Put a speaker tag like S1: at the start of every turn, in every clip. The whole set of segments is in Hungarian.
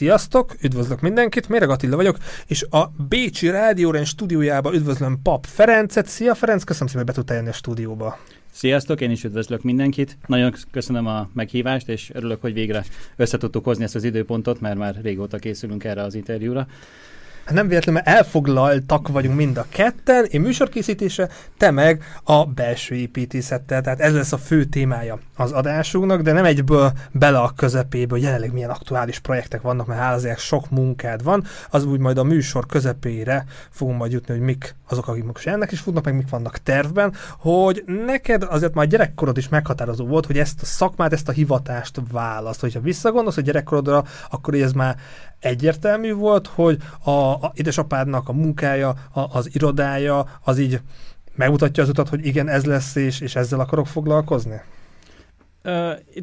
S1: Sziasztok, üdvözlök mindenkit, Méreg Attila vagyok, és a Bécsi Rádiórend stúdiójába üdvözlöm Pap Ferencet. Szia Ferenc, köszönöm szépen, hogy be tudtál jönni a stúdióba.
S2: Sziasztok, én is üdvözlök mindenkit. Nagyon köszönöm a meghívást, és örülök, hogy végre összetudtuk hozni ezt az időpontot, mert már régóta készülünk erre az interjúra.
S1: Hát nem véletlenül, mert elfoglaltak vagyunk mind a ketten, én műsorkészítése, te meg a belső építészettel, tehát ez lesz a fő témája az adásunknak, de nem egyből bele a közepébe, hogy jelenleg milyen aktuális projektek vannak, mert hálaziak sok munkád van, az úgy majd a műsor közepére fogunk majd jutni, hogy mik azok, akik most ennek is futnak, meg mik vannak tervben, hogy neked azért már gyerekkorod is meghatározó volt, hogy ezt a szakmát, ezt a hivatást választ. Hogyha visszagondolsz a gyerekkorodra, akkor ez már egyértelmű volt, hogy a, a édesapádnak a munkája, a, az irodája, az így megmutatja az utat, hogy igen, ez lesz, és, és ezzel akarok foglalkozni?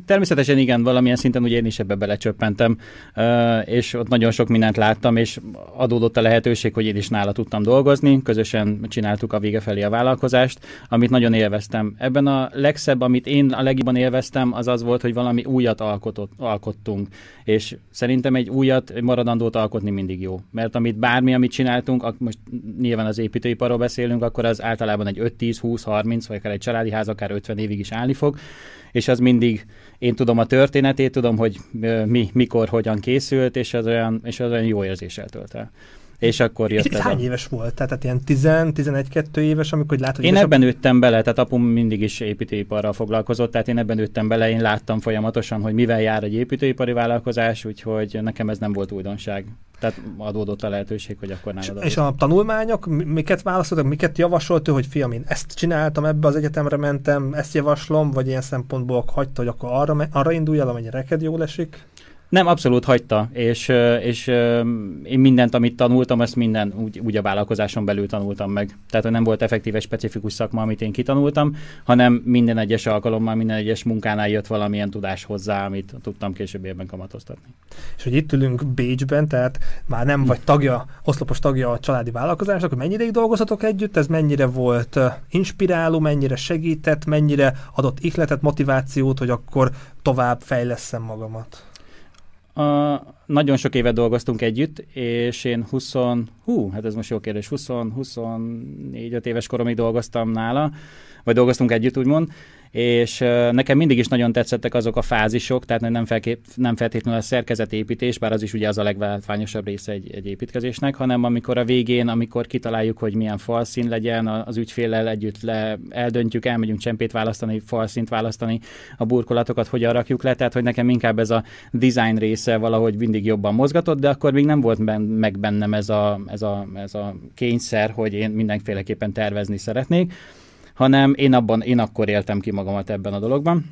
S2: Természetesen igen, valamilyen szinten ugye én is ebbe belecsöppentem, és ott nagyon sok mindent láttam, és adódott a lehetőség, hogy én is nála tudtam dolgozni, közösen csináltuk a vége felé a vállalkozást, amit nagyon élveztem. Ebben a legszebb, amit én a legjobban élveztem, az az volt, hogy valami újat alkotott, alkottunk, és szerintem egy újat, maradandót alkotni mindig jó, mert amit bármi, amit csináltunk, most nyilván az építőiparról beszélünk, akkor az általában egy 5-10-20-30, vagy akár egy családi ház akár 50 évig is állni fog, és az mindig, én tudom a történetét, tudom, hogy mi, mikor, hogyan készült, és az olyan, és az olyan jó érzéssel tölt el. És akkor jött
S1: ez hány a... éves volt? Tehát ilyen 10-11-2 éves, amikor látod,
S2: Én ebben nőttem bele, tehát apum mindig is építőiparral foglalkozott, tehát én ebben nőttem bele, én láttam folyamatosan, hogy mivel jár egy építőipari vállalkozás, úgyhogy nekem ez nem volt újdonság. Tehát adódott a lehetőség, hogy akkor nálad.
S1: És a tanulmányok, miket választottak, miket javasolt ő, hogy fiam, én ezt csináltam, ebbe az egyetemre mentem, ezt javaslom, vagy ilyen szempontból hagyta, hogy akkor arra, arra indulj el, amennyire neked jól esik?
S2: Nem, abszolút hagyta, és, és én mindent, amit tanultam, azt minden úgy, úgy a vállalkozáson belül tanultam meg. Tehát nem volt effektíve specifikus szakma, amit én kitanultam, hanem minden egyes alkalommal, minden egyes munkánál jött valamilyen tudás hozzá, amit tudtam későbbiekben kamatoztatni.
S1: És hogy itt ülünk Bécsben, tehát már nem vagy tagja, oszlopos tagja a családi vállalkozásnak, hogy mennyire dolgozatok együtt, ez mennyire volt inspiráló, mennyire segített, mennyire adott ihletet, motivációt, hogy akkor tovább fejleszem magamat?
S2: A, nagyon sok évet dolgoztunk együtt, és én 20, hú, hát ez most jó kérdés, 20, 24 éves koromig dolgoztam nála, vagy dolgoztunk együtt, úgymond, és nekem mindig is nagyon tetszettek azok a fázisok, tehát nem, felkép, nem feltétlenül a szerkezetépítés, bár az is ugye az a legváltványosabb része egy, egy építkezésnek, hanem amikor a végén, amikor kitaláljuk, hogy milyen falszín legyen, az ügyféllel együtt le, eldöntjük, elmegyünk csempét választani, falszínt választani, a burkolatokat hogyan rakjuk le, tehát hogy nekem inkább ez a design része valahogy mindig jobban mozgatott, de akkor még nem volt ben, meg bennem ez a, ez, a, ez a kényszer, hogy én mindenféleképpen tervezni szeretnék hanem én, abban, én akkor éltem ki magamat ebben a dologban.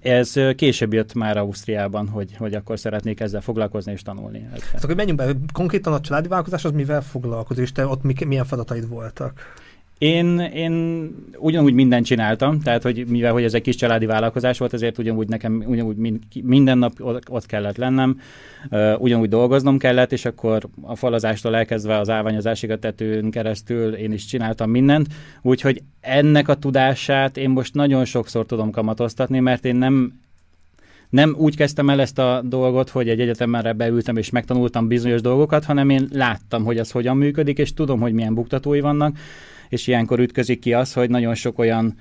S2: Ez később jött már Ausztriában, hogy, hogy akkor szeretnék ezzel foglalkozni és tanulni.
S1: Hát akkor menjünk be, konkrétan a családi vállalkozás az mivel foglalkozik, és te ott milyen feladataid voltak?
S2: Én, én ugyanúgy mindent csináltam, tehát hogy mivel hogy ez egy kis családi vállalkozás volt, ezért ugyanúgy nekem ugyanúgy mind, minden nap ott kellett lennem, ugyanúgy dolgoznom kellett, és akkor a falazástól elkezdve az állványozásig a tetőn keresztül én is csináltam mindent, úgyhogy ennek a tudását én most nagyon sokszor tudom kamatoztatni, mert én nem nem úgy kezdtem el ezt a dolgot, hogy egy egyetemre beültem és megtanultam bizonyos dolgokat, hanem én láttam, hogy az hogyan működik, és tudom, hogy milyen buktatói vannak, és ilyenkor ütközik ki az, hogy nagyon sok olyan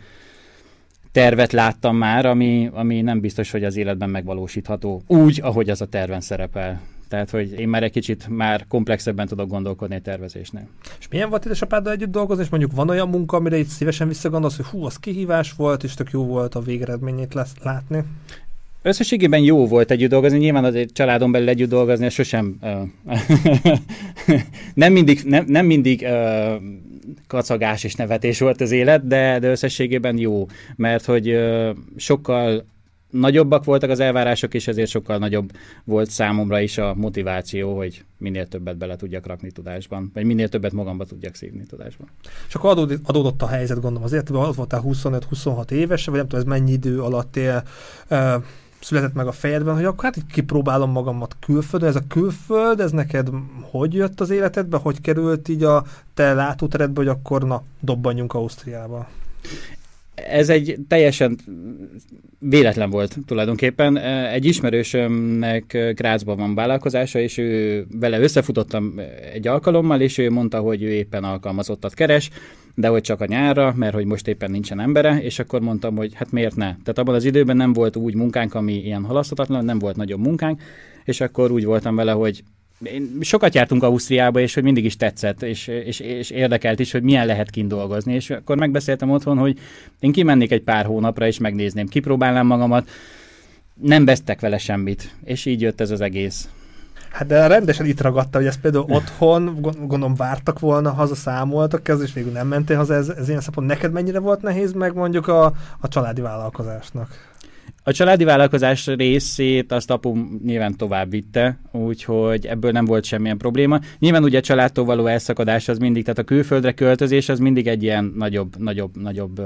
S2: tervet láttam már, ami, ami nem biztos, hogy az életben megvalósítható úgy, ahogy az a terven szerepel. Tehát, hogy én már egy kicsit már komplexebben tudok gondolkodni a tervezésnél.
S1: És milyen volt édesapáddal együtt dolgozni, és mondjuk van olyan munka, amire itt szívesen visszagondolsz, hogy hú, az kihívás volt, és tök jó volt a végeredményét lesz, látni?
S2: Összességében jó volt együtt dolgozni, nyilván az egy családon belül együtt dolgozni, sosem uh, nem mindig, nem, nem mindig uh, kacagás és nevetés volt az élet, de, de összességében jó, mert hogy uh, sokkal nagyobbak voltak az elvárások, és ezért sokkal nagyobb volt számomra is a motiváció, hogy minél többet bele tudjak rakni tudásban, vagy minél többet magamba tudjak szívni tudásban.
S1: És akkor adódott, a helyzet, gondolom, azért, ott voltál 25-26 éves, vagy nem tudom, ez mennyi idő alatt él, született meg a fejedben, hogy akkor hát így kipróbálom magamat külföldön. Ez a külföld, ez neked hogy jött az életedbe? Hogy került így a te látóteredbe, hogy akkor na, dobbanjunk Ausztriába?
S2: Ez egy teljesen véletlen volt tulajdonképpen. Egy ismerősömnek Grácsban van vállalkozása, és ő vele összefutottam egy alkalommal, és ő mondta, hogy ő éppen alkalmazottat keres, de hogy csak a nyárra, mert hogy most éppen nincsen embere, és akkor mondtam, hogy hát miért ne. Tehát abban az időben nem volt úgy munkánk, ami ilyen halaszthatatlan, nem volt nagyobb munkánk, és akkor úgy voltam vele, hogy én sokat jártunk Ausztriába, és hogy mindig is tetszett, és, és, és érdekelt is, hogy milyen lehet kint dolgozni. És akkor megbeszéltem otthon, hogy én kimennék egy pár hónapra, és megnézném, kipróbálnám magamat. Nem vesztek vele semmit, és így jött ez az egész.
S1: Hát de rendesen itt ragadta, hogy ezt például otthon, gondolom vártak volna, haza számoltak, ez és végül nem mentél haza, ez, ez ilyen szempont neked mennyire volt nehéz, meg mondjuk a, a családi vállalkozásnak?
S2: A családi vállalkozás részét azt apu nyilván tovább vitte, úgyhogy ebből nem volt semmilyen probléma. Nyilván ugye a családtól való elszakadás az mindig, tehát a külföldre költözés az mindig egy ilyen nagyobb, nagyobb, nagyobb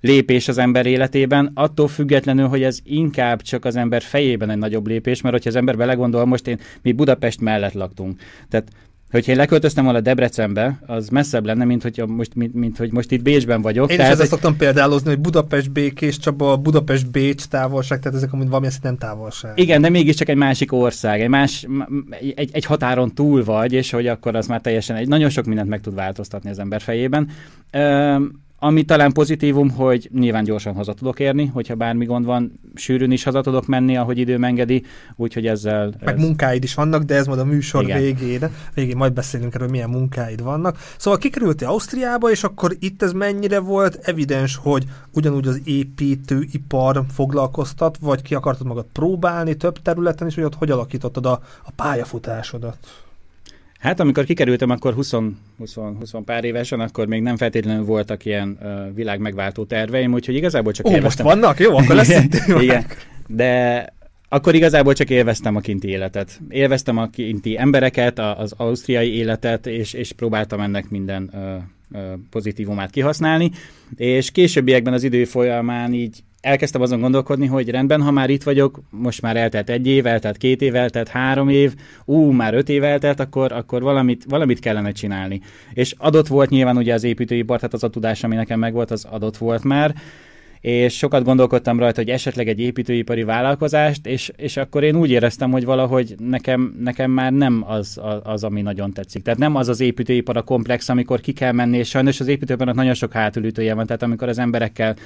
S2: lépés az ember életében, attól függetlenül, hogy ez inkább csak az ember fejében egy nagyobb lépés, mert hogyha az ember belegondol, most én, mi Budapest mellett laktunk. Tehát Hogyha én leköltöztem volna Debrecenbe, az messzebb lenne, mint, hogy most, mint, mint hogy most itt Bécsben vagyok.
S1: Én tehát is ezt szoktam példálozni, hogy Budapest Békés Csaba, Budapest Bécs távolság, tehát ezek amúgy valamilyen szinten távolság.
S2: Igen, de mégiscsak egy másik ország, egy, más, egy, egy határon túl vagy, és hogy akkor az már teljesen egy nagyon sok mindent meg tud változtatni az ember fejében. Ami talán pozitívum, hogy nyilván gyorsan haza tudok érni, hogyha bármi gond van, sűrűn is haza tudok menni, ahogy idő engedi, úgyhogy ezzel...
S1: Meg ez... munkáid is vannak, de ez majd a műsor Igen. végére. Végén majd beszélünk erről, milyen munkáid vannak. Szóval kikerültél Ausztriába, és akkor itt ez mennyire volt evidens, hogy ugyanúgy az építőipar foglalkoztat, vagy ki akartad magad próbálni több területen, és hogy ott hogy alakítottad a, a pályafutásodat?
S2: Hát amikor kikerültem, akkor 20, 20, 20 pár évesen, akkor még nem feltétlenül voltak ilyen uh, világ megváltó terveim, úgyhogy igazából csak
S1: Ó, élveztem. most vannak? Jó, akkor lesz
S2: Igen, de akkor igazából csak élveztem a kinti életet. Élveztem a kinti embereket, az ausztriai életet, és, és próbáltam ennek minden uh, pozitívumát kihasználni, és későbbiekben az idő folyamán így elkezdtem azon gondolkodni, hogy rendben, ha már itt vagyok, most már eltelt egy év, eltelt két év, eltelt három év, ú, már öt év eltelt, akkor, akkor valamit, valamit kellene csinálni. És adott volt nyilván ugye az építőipar, tehát az a tudás, ami nekem megvolt, az adott volt már, és sokat gondolkodtam rajta, hogy esetleg egy építőipari vállalkozást, és, és akkor én úgy éreztem, hogy valahogy nekem, nekem már nem az, az, az, ami nagyon tetszik. Tehát nem az az építőipar a komplex, amikor ki kell menni, és sajnos az építőiparnak nagyon sok hátulütője van, tehát amikor az emberekkel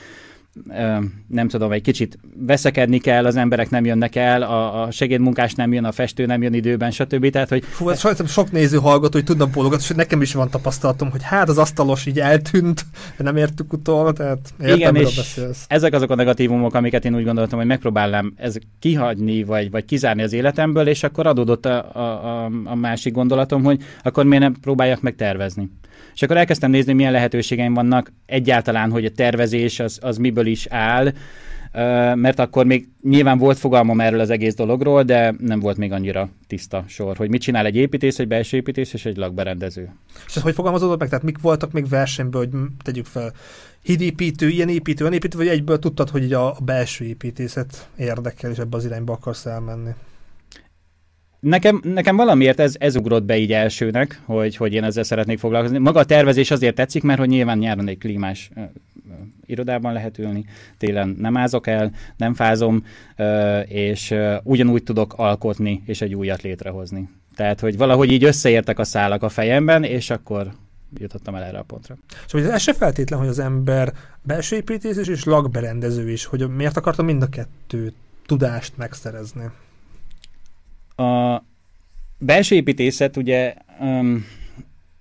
S2: nem tudom, egy kicsit veszekedni kell, az emberek nem jönnek el, a, a segédmunkás nem jön, a festő nem jön időben, stb. Tehát, hogy...
S1: Fú, ez sajnos sok néző hallgató, hogy tudnak bólogatni, és nekem is van tapasztalatom, hogy hát az asztalos így eltűnt, nem értük utol, tehát értem, Igen, és beszélsz.
S2: ezek azok a negatívumok, amiket én úgy gondoltam, hogy megpróbálnám ez kihagyni, vagy, vagy kizárni az életemből, és akkor adódott a, a, a, a másik gondolatom, hogy akkor miért nem próbáljak meg tervezni. És akkor elkezdtem nézni, milyen lehetőségeim vannak egyáltalán, hogy a tervezés az, az miből is áll, mert akkor még nyilván volt fogalmam erről az egész dologról, de nem volt még annyira tiszta sor, hogy mit csinál egy építész, egy belső építész és egy lakberendező.
S1: És ez hogy fogalmazódott meg? Tehát mik voltak még versenyből, hogy tegyük fel hídépítő, ilyen építő, olyan építő, vagy egyből tudtad, hogy a belső építészet érdekel, és ebbe az irányba akarsz elmenni?
S2: Nekem, nekem valamiért ez, ez ugrott be így elsőnek, hogy, hogy én ezzel szeretnék foglalkozni. Maga a tervezés azért tetszik, mert hogy nyilván nyáron egy klímás irodában lehet ülni, télen nem ázok el, nem fázom, és ugyanúgy tudok alkotni, és egy újat létrehozni. Tehát, hogy valahogy így összeértek a szálak a fejemben, és akkor jutottam el erre a pontra.
S1: És hogy ez se feltétlen, hogy az ember belső építész és lakberendező is, hogy miért akarta mind a kettő tudást megszerezni?
S2: A belső építészet ugye um,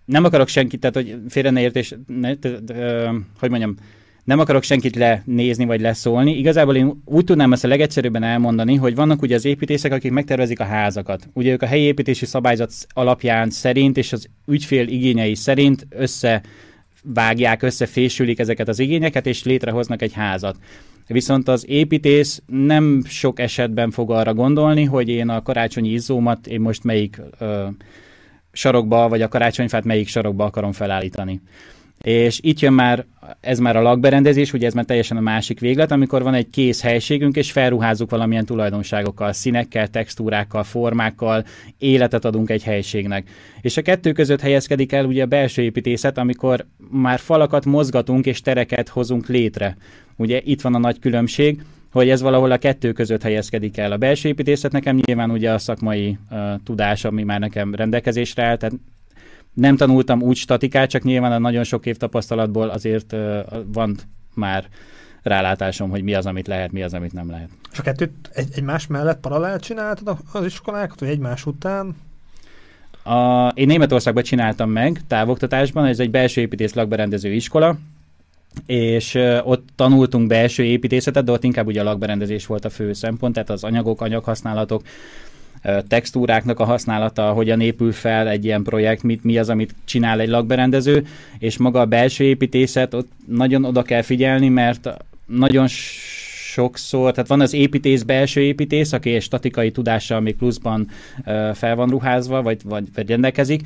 S2: nem akarok senkit, tehát hogy félre ne értés, ne, te, te, hogy mondjam, nem akarok senkit lenézni vagy leszólni. Igazából én úgy tudnám ezt a legegyszerűbben elmondani, hogy vannak ugye az építészek, akik megtervezik a házakat. Ugye ők a helyi építési szabályzat alapján szerint és az ügyfél igényei szerint összevágják, összefésülik ezeket az igényeket, és létrehoznak egy házat. Viszont az építész nem sok esetben fog arra gondolni, hogy én a karácsonyi izzómat én most melyik ö, sarokba, vagy a karácsonyfát melyik sarokba akarom felállítani. És itt jön már, ez már a lakberendezés, ugye ez már teljesen a másik véglet, amikor van egy kész helységünk, és felruházzuk valamilyen tulajdonságokkal, színekkel, textúrákkal, formákkal, életet adunk egy helységnek. És a kettő között helyezkedik el ugye a belső építészet, amikor már falakat mozgatunk és tereket hozunk létre. Ugye itt van a nagy különbség, hogy ez valahol a kettő között helyezkedik el. A belső építészet nekem nyilván ugye a szakmai uh, tudás, ami már nekem rendelkezésre áll, tehát nem tanultam úgy statikát, csak nyilván a nagyon sok év tapasztalatból azért van már rálátásom, hogy mi az, amit lehet, mi az, amit nem lehet.
S1: És a kettőt egy, egymás mellett paralel csináltad az iskolákat, vagy egymás után?
S2: A, én Németországban csináltam meg távoktatásban, ez egy belső építész lakberendező iskola, és ott tanultunk belső építészetet, de ott inkább ugye a lakberendezés volt a fő szempont, tehát az anyagok, anyaghasználatok, textúráknak a használata, hogyan épül fel egy ilyen projekt, mit, mi az, amit csinál egy lakberendező, és maga a belső építészet, ott nagyon oda kell figyelni, mert nagyon sokszor, tehát van az építész, belső építész, aki egy statikai tudással még pluszban fel van ruházva, vagy, vagy, vagy rendelkezik,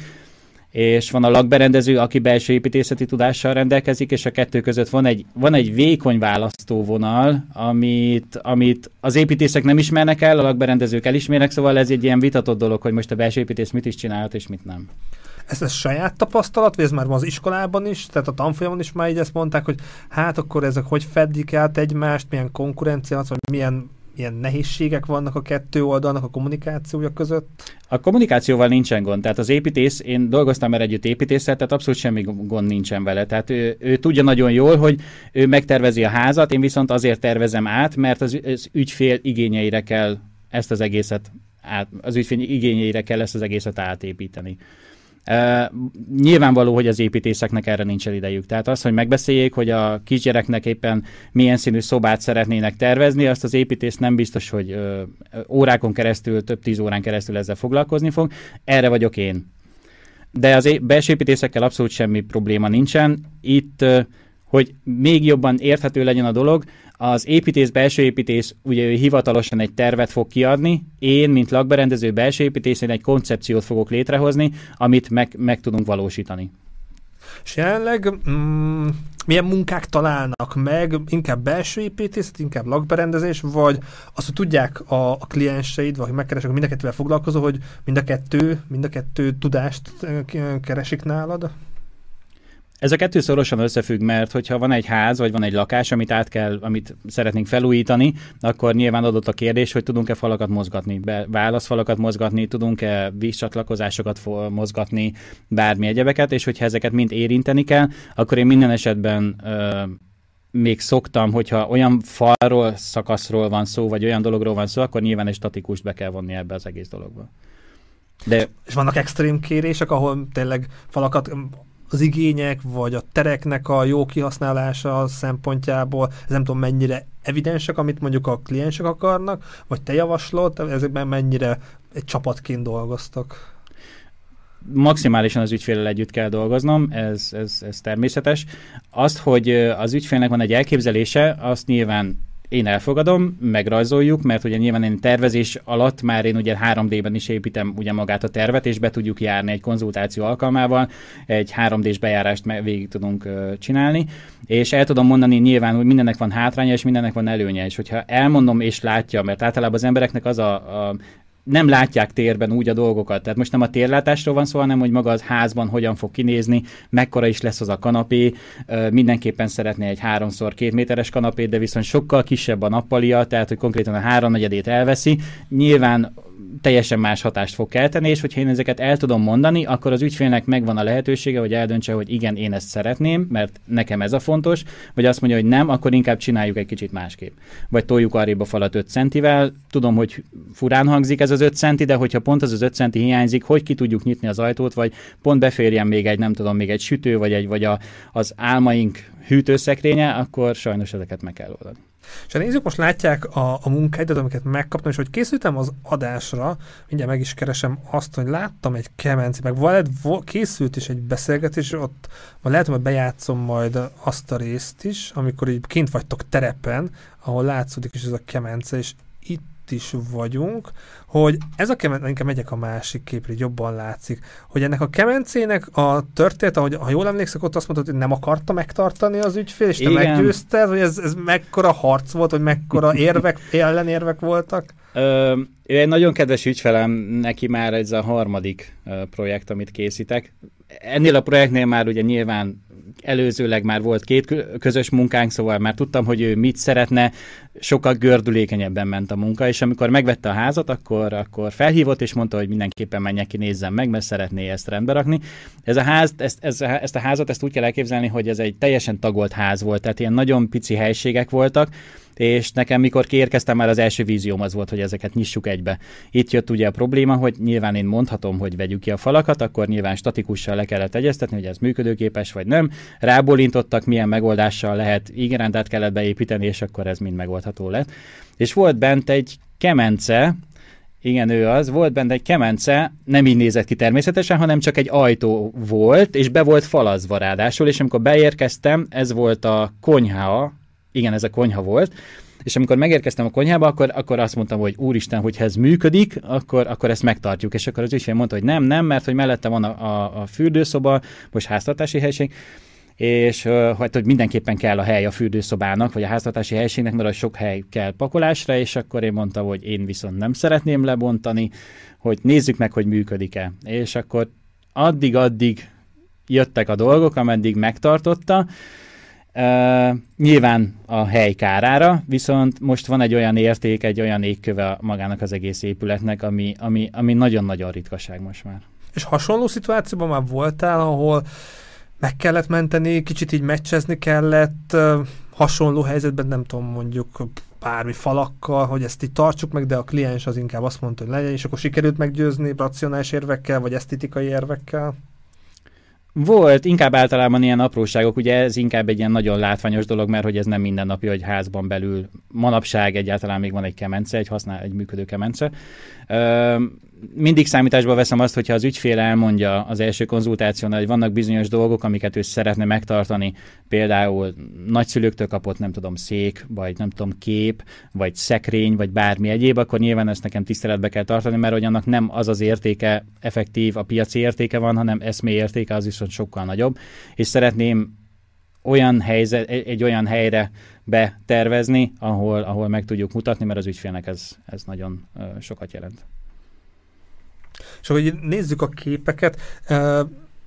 S2: és van a lakberendező, aki belső építészeti tudással rendelkezik, és a kettő között van egy, van egy vékony választóvonal, amit, amit az építészek nem ismernek el, a lakberendezők elismernek, szóval ez egy ilyen vitatott dolog, hogy most a belső építész mit is csinálhat, és mit nem.
S1: Ez, ez saját tapasztalat, vagy ez már az iskolában is, tehát a tanfolyamon is már így ezt mondták, hogy hát akkor ezek hogy fedik át egymást, milyen konkurencia vagy milyen ilyen nehézségek vannak a kettő oldalnak a kommunikációja között?
S2: A kommunikációval nincsen gond. Tehát az építész, én dolgoztam már együtt építéssel, tehát abszolút semmi gond nincsen vele. Tehát ő, ő tudja nagyon jól, hogy ő megtervezi a házat, én viszont azért tervezem át, mert az, az ügyfél igényeire kell ezt az egészet át, az ügyfél igényeire kell ezt az egészet átépíteni. Nyilvánvaló, hogy az építészeknek erre nincsen idejük. Tehát az, hogy megbeszéljék, hogy a kisgyereknek éppen milyen színű szobát szeretnének tervezni, azt az építész nem biztos, hogy uh, órákon keresztül, több tíz órán keresztül ezzel foglalkozni fog. Erre vagyok én. De az belső építészekkel abszolút semmi probléma nincsen. Itt, uh, hogy még jobban érthető legyen a dolog, az építész, belső építész ugye ő hivatalosan egy tervet fog kiadni, én, mint lakberendező belső építész, én egy koncepciót fogok létrehozni, amit meg, meg tudunk valósítani.
S1: És jelenleg mm, milyen munkák találnak meg, inkább belső építészet, inkább lakberendezés, vagy azt, hogy tudják a, a klienseid, vagy megkeresek, mind a kettővel foglalkozó, hogy mind a kettő, mind a kettő tudást keresik nálad?
S2: Ez a kettő szorosan összefügg, mert hogyha van egy ház, vagy van egy lakás, amit át kell, amit szeretnénk felújítani, akkor nyilván adott a kérdés, hogy tudunk-e falakat mozgatni, be, válaszfalakat mozgatni, tudunk-e vízcsatlakozásokat mozgatni, bármi egyebeket, és hogyha ezeket mind érinteni kell, akkor én minden esetben ö, még szoktam, hogyha olyan falról, szakaszról van szó, vagy olyan dologról van szó, akkor nyilván egy statikust be kell vonni ebbe az egész dologba.
S1: De... És vannak extrém kérések, ahol tényleg falakat az igények, vagy a tereknek a jó kihasználása szempontjából, ez nem tudom mennyire evidensek, amit mondjuk a kliensek akarnak, vagy te javaslod, ezekben mennyire egy csapatként dolgoztak?
S2: maximálisan az ügyféllel együtt kell dolgoznom, ez, ez, ez természetes. Azt, hogy az ügyfélnek van egy elképzelése, azt nyilván én elfogadom, megrajzoljuk, mert ugye nyilván én tervezés alatt már én ugye 3D-ben is építem ugye magát a tervet, és be tudjuk járni egy konzultáció alkalmával, egy 3D-s bejárást végig tudunk csinálni, és el tudom mondani nyilván, hogy mindennek van hátránya, és mindennek van előnye, és hogyha elmondom és látja, mert általában az embereknek az a, a nem látják térben úgy a dolgokat. Tehát most nem a térlátásról van szó, hanem hogy maga az házban hogyan fog kinézni, mekkora is lesz az a kanapé. Mindenképpen szeretné egy háromszor két méteres kanapét, de viszont sokkal kisebb a nappalia, tehát hogy konkrétan a háromnegyedét elveszi. Nyilván teljesen más hatást fog kelteni, és hogyha én ezeket el tudom mondani, akkor az ügyfélnek megvan a lehetősége, hogy eldöntse, hogy igen, én ezt szeretném, mert nekem ez a fontos, vagy azt mondja, hogy nem, akkor inkább csináljuk egy kicsit másképp. Vagy toljuk arrébb a falat 5 centivel. Tudom, hogy furán hangzik ez az 5 centi, de hogyha pont az az 5 centi hiányzik, hogy ki tudjuk nyitni az ajtót, vagy pont beférjen még egy, nem tudom, még egy sütő, vagy egy, vagy a, az álmaink hűtőszekrénye, akkor sajnos ezeket meg kell oldani.
S1: És a nézők most látják a, a munkáidat, amiket megkaptam, és hogy készültem az adásra, mindjárt meg is keresem azt, hogy láttam egy kemenci, meg valad, készült is egy beszélgetés, ott lehet, hogy bejátszom majd azt a részt is, amikor így kint vagytok terepen, ahol látszódik is ez a kemence, és itt is vagyunk, hogy ez a kemence, inkább megyek a másik képre, jobban látszik, hogy ennek a kemencének a történet, ahogy, ha jól emlékszek, ott azt mondtad, hogy nem akarta megtartani az ügyfél, és te meggyőzted, hogy ez, ez mekkora harc volt, hogy mekkora érvek, ellenérvek voltak?
S2: Ö, ő egy nagyon kedves ügyfelem, neki már ez a harmadik projekt, amit készítek. Ennél a projektnél már ugye nyilván előzőleg már volt két közös munkánk, szóval már tudtam, hogy ő mit szeretne, sokkal gördülékenyebben ment a munka, és amikor megvette a házat, akkor, akkor felhívott, és mondta, hogy mindenképpen menjek ki, nézzem meg, mert szeretné ezt rendbe rakni. Ez a ház, ezt, ez, ezt a házat ezt úgy kell elképzelni, hogy ez egy teljesen tagolt ház volt, tehát ilyen nagyon pici helységek voltak, és nekem mikor kiérkeztem, már az első vízióm az volt, hogy ezeket nyissuk egybe. Itt jött ugye a probléma, hogy nyilván én mondhatom, hogy vegyük ki a falakat, akkor nyilván statikussal le kellett egyeztetni, hogy ez működőképes vagy nem. Rábólintottak, milyen megoldással lehet, igen, kellett beépíteni, és akkor ez mind megoldható lett. És volt bent egy kemence, igen, ő az. Volt benne egy kemence, nem így nézett ki természetesen, hanem csak egy ajtó volt, és be volt falazva ráadásul, és amikor beérkeztem, ez volt a konyha, igen, ez a konyha volt, és amikor megérkeztem a konyhába, akkor, akkor azt mondtam, hogy úristen, hogyha ez működik, akkor, akkor ezt megtartjuk. És akkor az ügyfél mondta, hogy nem, nem, mert hogy mellette van a, a, a fürdőszoba, most háztartási helység, és hát, hogy mindenképpen kell a hely a fürdőszobának, vagy a háztartási helységnek, mert a sok hely kell pakolásra, és akkor én mondtam, hogy én viszont nem szeretném lebontani, hogy nézzük meg, hogy működik-e. És akkor addig-addig jöttek a dolgok, ameddig megtartotta, Uh, nyilván a hely kárára, viszont most van egy olyan érték, egy olyan égköve magának az egész épületnek, ami, ami, ami nagyon-nagyon ritkaság most már.
S1: És hasonló szituációban már voltál, ahol meg kellett menteni, kicsit így meccsezni kellett, hasonló helyzetben nem tudom, mondjuk bármi falakkal, hogy ezt így tartsuk meg, de a kliens az inkább azt mondta, hogy legyen, és akkor sikerült meggyőzni racionális érvekkel, vagy esztetikai érvekkel?
S2: Volt, inkább általában ilyen apróságok, ugye ez inkább egy ilyen nagyon látványos dolog, mert hogy ez nem mindennapi, hogy házban belül manapság egyáltalán még van egy kemence, egy használ, egy működő kemence. Mindig számításba veszem azt, hogyha az ügyfél elmondja az első konzultációnál, hogy vannak bizonyos dolgok, amiket ő szeretne megtartani, például nagyszülőktől kapott, nem tudom, szék, vagy nem tudom, kép, vagy szekrény, vagy bármi egyéb, akkor nyilván ezt nekem tiszteletbe kell tartani, mert hogy annak nem az az értéke effektív, a piaci értéke van, hanem eszmé értéke az viszont sokkal nagyobb, és szeretném olyan helyzet, egy olyan helyre betervezni, ahol, ahol meg tudjuk mutatni, mert az ügyfélnek ez, ez nagyon sokat jelent.
S1: És hogy nézzük a képeket,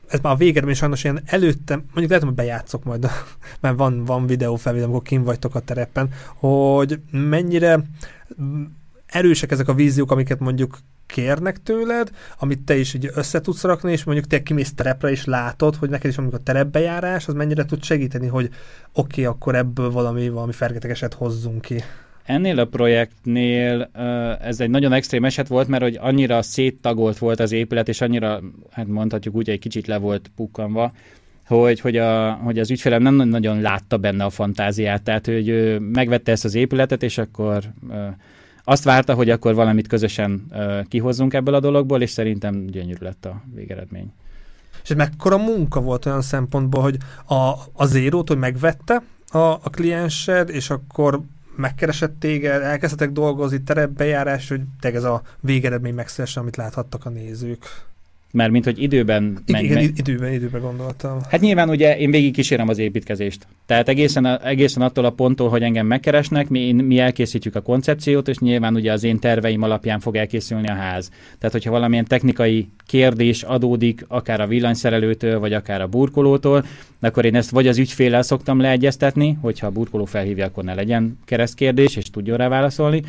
S1: ez már a végeredmény sajnos ilyen előttem, mondjuk lehet, hogy bejátszok majd, mert van, van videó felvétel, amikor kim vagytok a terepen, hogy mennyire erősek ezek a víziók, amiket mondjuk kérnek tőled, amit te is így össze tudsz rakni, és mondjuk te kimész terepre, és látod, hogy neked is amikor a terepbejárás, az mennyire tud segíteni, hogy oké, okay, akkor ebből valami, valami fergetegeset hozzunk ki.
S2: Ennél a projektnél ez egy nagyon extrém eset volt, mert hogy annyira széttagolt volt az épület, és annyira, hát mondhatjuk úgy, egy kicsit le volt pukkanva, hogy, hogy, a, hogy az ügyfelem nem nagyon látta benne a fantáziát, tehát hogy ő megvette ezt az épületet, és akkor azt várta, hogy akkor valamit közösen kihozzunk ebből a dologból, és szerintem gyönyörű lett a végeredmény.
S1: És ez mekkora munka volt olyan szempontból, hogy a, a zérót, hogy megvette a, a kliensed, és akkor megkeresett téged, elkezdtek dolgozni, terepbejárás, hogy tényleg ez a végeredmény megszeressen, amit láthattak a nézők.
S2: Mert mint hogy időben...
S1: Meg, igen, meg... időben, időben gondoltam.
S2: Hát nyilván ugye én végig kísérem az építkezést. Tehát egészen, egészen attól a ponttól, hogy engem megkeresnek, mi, mi elkészítjük a koncepciót, és nyilván ugye az én terveim alapján fog elkészülni a ház. Tehát, hogyha valamilyen technikai kérdés adódik, akár a villanyszerelőtől, vagy akár a burkolótól, akkor én ezt vagy az ügyféllel szoktam leegyeztetni, hogyha a burkoló felhívja, akkor ne legyen keresztkérdés, és tudjon rá válaszolni,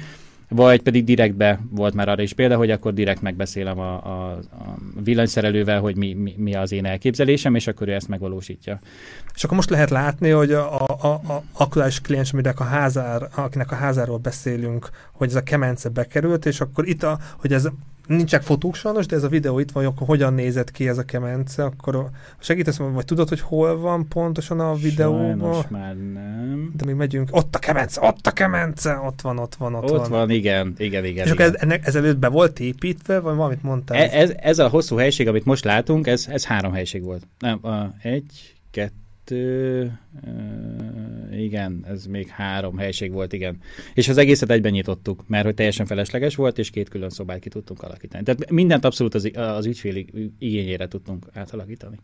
S2: vagy pedig direktbe volt már arra is példa, hogy akkor direkt megbeszélem a, a, a villanyszerelővel, hogy mi, mi, mi az én elképzelésem, és akkor ő ezt megvalósítja.
S1: És akkor most lehet látni, hogy a, a, a aktuális kliens, aminek a házár, akinek a házáról beszélünk, hogy ez a kemence bekerült, és akkor itt, a, hogy ez nincsenek fotók sajnos, de ez a videó itt van, akkor hogyan nézett ki ez a kemence, akkor segítesz, vagy tudod, hogy hol van pontosan a videóban?
S2: Sajnos már nem.
S1: De mi megyünk, ott a kemence, ott a kemence, ott van, ott van, ott,
S2: ott van. van. igen, igen, igen.
S1: És
S2: igen.
S1: akkor ez, ennek, ezelőtt be volt építve, vagy valamit mondtál?
S2: E, ez, ez a hosszú helység, amit most látunk, ez, ez három helység volt. Nem, a, egy, kettő, igen, ez még három helység volt, igen. És az egészet egyben nyitottuk, mert hogy teljesen felesleges volt, és két külön szobát ki tudtunk alakítani. Tehát mindent abszolút az, az ügyfél igényére tudtunk átalakítani.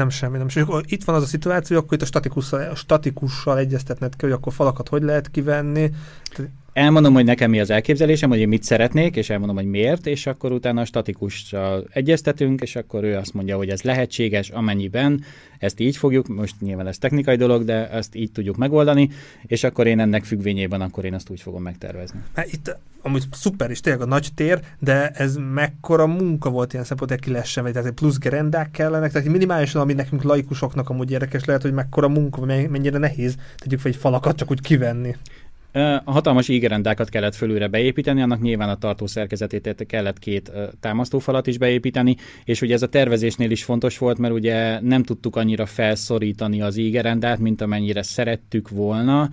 S1: Nem semmi, nem semmi. Itt van az a szituáció, akkor itt a statikussal, a statikussal egyeztetned kell, hogy akkor falakat hogy lehet kivenni
S2: elmondom, hogy nekem mi az elképzelésem, hogy én mit szeretnék, és elmondom, hogy miért, és akkor utána a statikussal egyeztetünk, és akkor ő azt mondja, hogy ez lehetséges, amennyiben ezt így fogjuk, most nyilván ez technikai dolog, de ezt így tudjuk megoldani, és akkor én ennek függvényében, akkor én azt úgy fogom megtervezni.
S1: Hát itt amúgy szuper, és tényleg a nagy tér, de ez mekkora munka volt ilyen szempontból, ki lehessen, vagy tehát plusz gerendák kellenek, tehát minimálisan, ami nekünk laikusoknak amúgy érdekes lehet, hogy mekkora munka, mennyire nehéz, tegyük fel egy falakat csak úgy kivenni.
S2: A hatalmas ígerendákat kellett fölülre beépíteni, annak nyilván a tartó szerkezetét kellett két támasztófalat is beépíteni, és ugye ez a tervezésnél is fontos volt, mert ugye nem tudtuk annyira felszorítani az ígerendát, mint amennyire szerettük volna,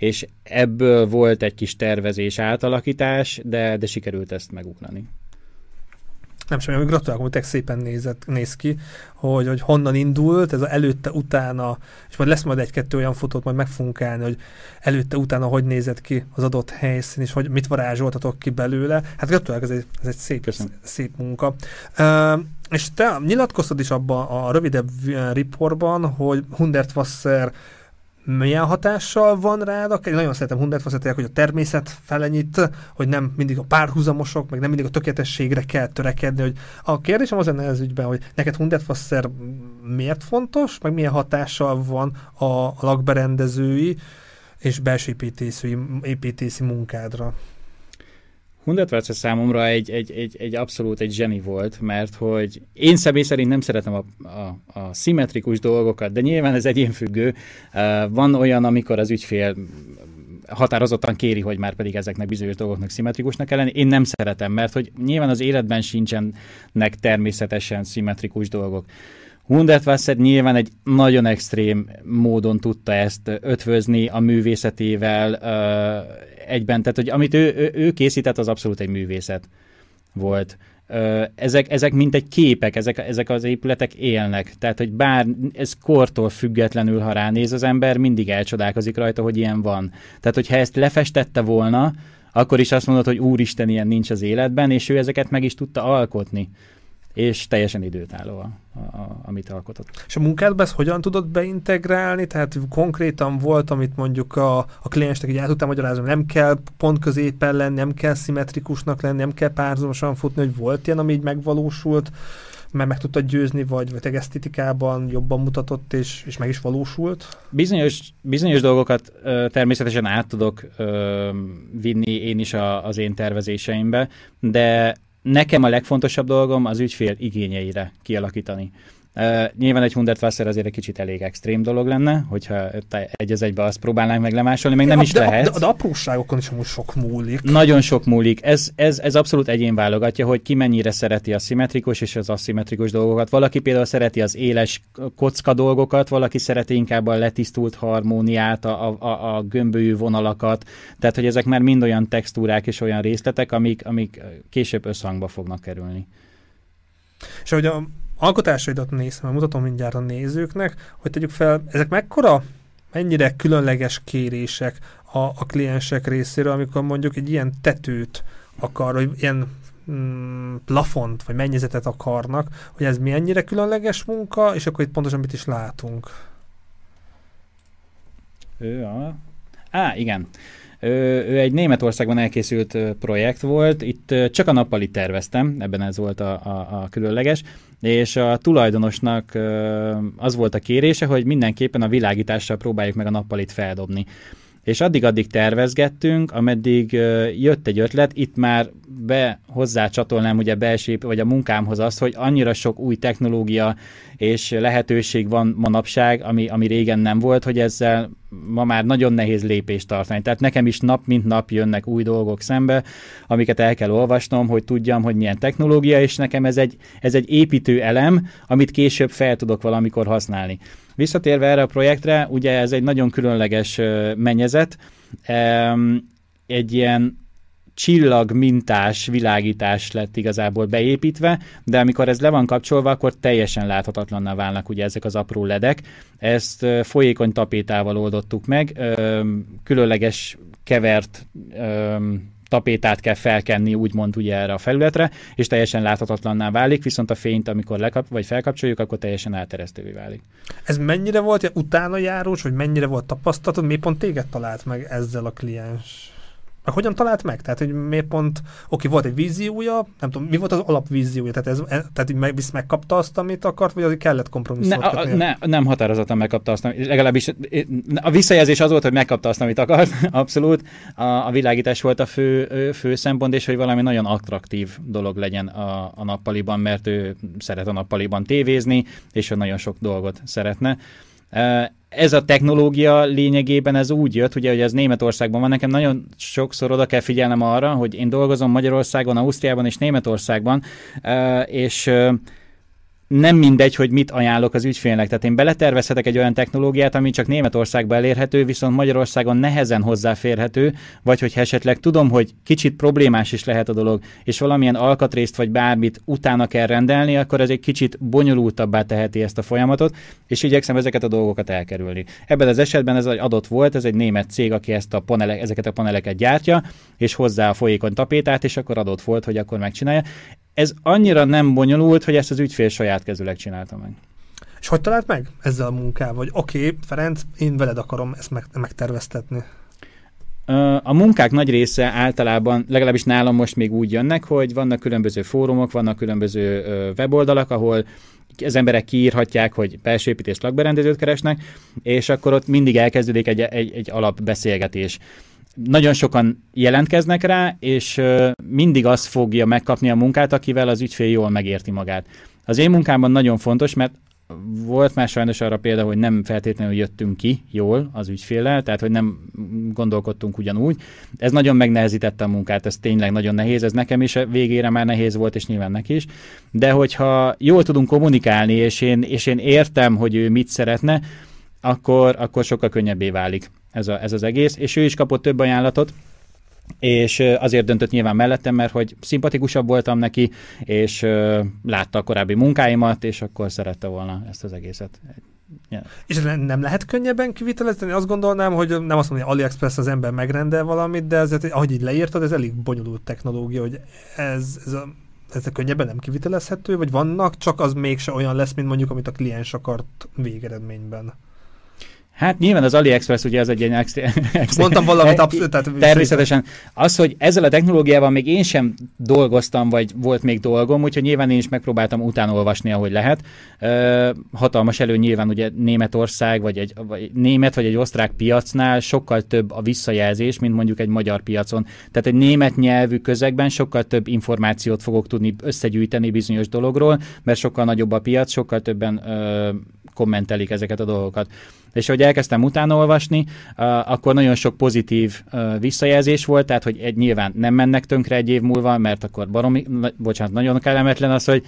S2: és ebből volt egy kis tervezés átalakítás, de, de sikerült ezt megugrani
S1: nem semmi, gratulálok, hogy szépen nézett, néz ki, hogy, hogy honnan indult, ez a előtte, utána, és majd lesz majd egy-kettő olyan fotót, majd meg fogunk állni, hogy előtte, utána hogy nézett ki az adott helyszín, és hogy mit varázsoltatok ki belőle. Hát gratulálok, ez egy, ez egy szép, szép munka. Uh, és te nyilatkoztad is abban a rövidebb riportban, hogy Hundertwasser milyen hatással van rád, én nagyon szeretem Hundertwasser, hogy a természet felenyit, hogy nem mindig a párhuzamosok, meg nem mindig a tökéletességre kell törekedni, hogy a kérdésem az lenne ez ügyben, hogy neked Hundertwasser miért fontos, meg milyen hatással van a lakberendezői és belső építészi, építészi munkádra.
S2: Hundertwasser számomra egy, egy, egy, egy abszolút egy zseni volt, mert hogy én személy szerint nem szeretem a, a, a szimmetrikus dolgokat, de nyilván ez egyénfüggő. Van olyan, amikor az ügyfél határozottan kéri, hogy már pedig ezeknek bizonyos dolgoknak szimmetrikusnak kell lenni. Én nem szeretem, mert hogy nyilván az életben sincsenek természetesen szimmetrikus dolgok. Hundertwasser nyilván egy nagyon extrém módon tudta ezt ötvözni a művészetével egyben, tehát hogy amit ő, ő, ő készített, az abszolút egy művészet volt. Ezek, ezek mint egy képek, ezek, ezek az épületek élnek. Tehát, hogy bár ez kortól függetlenül, ha ránéz az ember, mindig elcsodálkozik rajta, hogy ilyen van. Tehát, hogyha ezt lefestette volna, akkor is azt mondod, hogy úristen, ilyen nincs az életben, és ő ezeket meg is tudta alkotni és teljesen időtálló, a, a, amit alkotott.
S1: És a munkádban ezt hogyan tudod beintegrálni? Tehát konkrétan volt, amit mondjuk a, a kliensnek így el tudtam magyarázni, nem kell pont középen lenni, nem kell szimmetrikusnak lenni, nem kell párhuzamosan futni, hogy volt ilyen, ami így megvalósult, mert meg tudtad győzni, vagy, vagy esztétikában jobban mutatott, és, és meg is valósult?
S2: Bizonyos, bizonyos dolgokat ö, természetesen át tudok ö, vinni én is a, az én tervezéseimbe, de nekem a legfontosabb dolgom az ügyfél igényeire kialakítani. Uh, nyilván egy Hundertwasser azért egy kicsit elég extrém dolog lenne, hogyha egy az egybe azt próbálnánk meg lemásolni, még ja, nem is
S1: de,
S2: lehet.
S1: De, de apróságokon is amúgy sok múlik.
S2: Nagyon sok múlik. Ez, ez, ez abszolút egyén válogatja, hogy ki mennyire szereti a szimmetrikus és az aszimmetrikus dolgokat. Valaki például szereti az éles kocka dolgokat, valaki szereti inkább a letisztult harmóniát, a, a, a gömbölyű vonalakat. Tehát, hogy ezek már mind olyan textúrák és olyan részletek, amik, amik később összhangba fognak kerülni.
S1: És hogy a alkotásaidat néztem, mutatom mindjárt a nézőknek, hogy tegyük fel, ezek mekkora, mennyire különleges kérések a, a kliensek részéről, amikor mondjuk egy ilyen tetőt akar, vagy ilyen mm, plafont, vagy mennyezetet akarnak, hogy ez mennyire különleges munka, és akkor itt pontosan mit is látunk.
S2: Ő a... Á, igen. Ő egy Németországban elkészült projekt volt, itt csak a nappalit terveztem, ebben ez volt a, a, a különleges, és a tulajdonosnak az volt a kérése, hogy mindenképpen a világítással próbáljuk meg a nappalit feldobni. És addig-addig tervezgettünk, ameddig jött egy ötlet, itt már be hozzá csatolnám ugye belső, vagy a munkámhoz azt, hogy annyira sok új technológia és lehetőség van manapság, ami, ami régen nem volt, hogy ezzel ma már nagyon nehéz lépést tartani. Tehát nekem is nap mint nap jönnek új dolgok szembe, amiket el kell olvasnom, hogy tudjam, hogy milyen technológia, és nekem ez egy, ez egy építő elem, amit később fel tudok valamikor használni. Visszatérve erre a projektre, ugye ez egy nagyon különleges mennyezet, egy ilyen csillag mintás világítás lett igazából beépítve, de amikor ez le van kapcsolva, akkor teljesen láthatatlanná válnak ugye ezek az apró ledek. Ezt folyékony tapétával oldottuk meg, különleges kevert tapétát kell felkenni, úgymond ugye erre a felületre, és teljesen láthatatlanná válik, viszont a fényt, amikor lekap, vagy felkapcsoljuk, akkor teljesen elteresztővé válik.
S1: Ez mennyire volt utána járós, vagy mennyire volt tapasztalatod, mi pont téged talált meg ezzel a kliens? Meg hogyan talált meg? Tehát, hogy miért pont, oké, volt egy víziója, nem tudom, mi volt az alapvíziója? Tehát, ez, e, tehát meg, visz megkapta azt, amit akart, vagy az kellett kompromisszumot
S2: ne, a, ne, nem határozottan megkapta azt, amit, legalábbis a visszajelzés az volt, hogy megkapta azt, amit akart, abszolút. A, a világítás volt a fő, fő szempont, és hogy valami nagyon attraktív dolog legyen a, a nappaliban, mert ő szeret a nappaliban tévézni, és ő nagyon sok dolgot szeretne ez a technológia lényegében ez úgy jött, ugye, hogy ez Németországban van, nekem nagyon sokszor oda kell figyelnem arra, hogy én dolgozom Magyarországon, Ausztriában és Németországban, és nem mindegy, hogy mit ajánlok az ügyfélnek. Tehát én beletervezhetek egy olyan technológiát, ami csak Németországban elérhető, viszont Magyarországon nehezen hozzáférhető, vagy hogy esetleg tudom, hogy kicsit problémás is lehet a dolog, és valamilyen alkatrészt vagy bármit utána kell rendelni, akkor ez egy kicsit bonyolultabbá teheti ezt a folyamatot, és igyekszem ezeket a dolgokat elkerülni. Ebben az esetben ez egy adott volt, ez egy német cég, aki ezt a panele, ezeket a paneleket gyártja, és hozzá a folyékony tapétát, és akkor adott volt, hogy akkor megcsinálja ez annyira nem bonyolult, hogy ezt az ügyfél saját kezüleg csinálta meg.
S1: És hogy talált meg ezzel a munkával? Vagy oké, okay, Ferenc, én veled akarom ezt meg, megterveztetni.
S2: A munkák nagy része általában, legalábbis nálam most még úgy jönnek, hogy vannak különböző fórumok, vannak különböző weboldalak, ahol az emberek kiírhatják, hogy belsőépítés lakberendezőt keresnek, és akkor ott mindig elkezdődik egy, egy, egy alapbeszélgetés nagyon sokan jelentkeznek rá, és mindig az fogja megkapni a munkát, akivel az ügyfél jól megérti magát. Az én munkámban nagyon fontos, mert volt már sajnos arra példa, hogy nem feltétlenül jöttünk ki jól az ügyféllel, tehát hogy nem gondolkodtunk ugyanúgy. Ez nagyon megnehezítette a munkát, ez tényleg nagyon nehéz, ez nekem is végére már nehéz volt, és nyilván neki is. De hogyha jól tudunk kommunikálni, és én, és én értem, hogy ő mit szeretne, akkor, akkor sokkal könnyebbé válik ez, a, ez az egész, és ő is kapott több ajánlatot, és azért döntött nyilván mellettem, mert hogy szimpatikusabb voltam neki, és látta a korábbi munkáimat, és akkor szerette volna ezt az egészet.
S1: Yeah. És nem lehet könnyebben kivitelezni? Azt gondolnám, hogy nem azt mondom, hogy AliExpress az ember megrendel valamit, de azért, ahogy így leírtad, ez elég bonyolult technológia, hogy ez, ez a ez a könnyebben nem kivitelezhető, vagy vannak, csak az mégse olyan lesz, mint mondjuk, amit a kliens akart végeredményben.
S2: Hát nyilván az AliExpress ugye az egy ilyen extra,
S1: extra Mondtam valamit abszolút. Tehát
S2: természetesen. Az, hogy ezzel a technológiával még én sem dolgoztam, vagy volt még dolgom, úgyhogy nyilván én is megpróbáltam utánolvasni, ahogy lehet. Uh, hatalmas elő nyilván ugye Németország, vagy egy vagy német, vagy egy osztrák piacnál sokkal több a visszajelzés, mint mondjuk egy magyar piacon. Tehát egy német nyelvű közegben sokkal több információt fogok tudni összegyűjteni bizonyos dologról, mert sokkal nagyobb a piac, sokkal többen uh, kommentelik ezeket a dolgokat. És hogy elkezdtem utána olvasni, akkor nagyon sok pozitív visszajelzés volt, tehát hogy egy, nyilván nem mennek tönkre egy év múlva, mert akkor baromi, na, bocsánat, nagyon kellemetlen az, hogy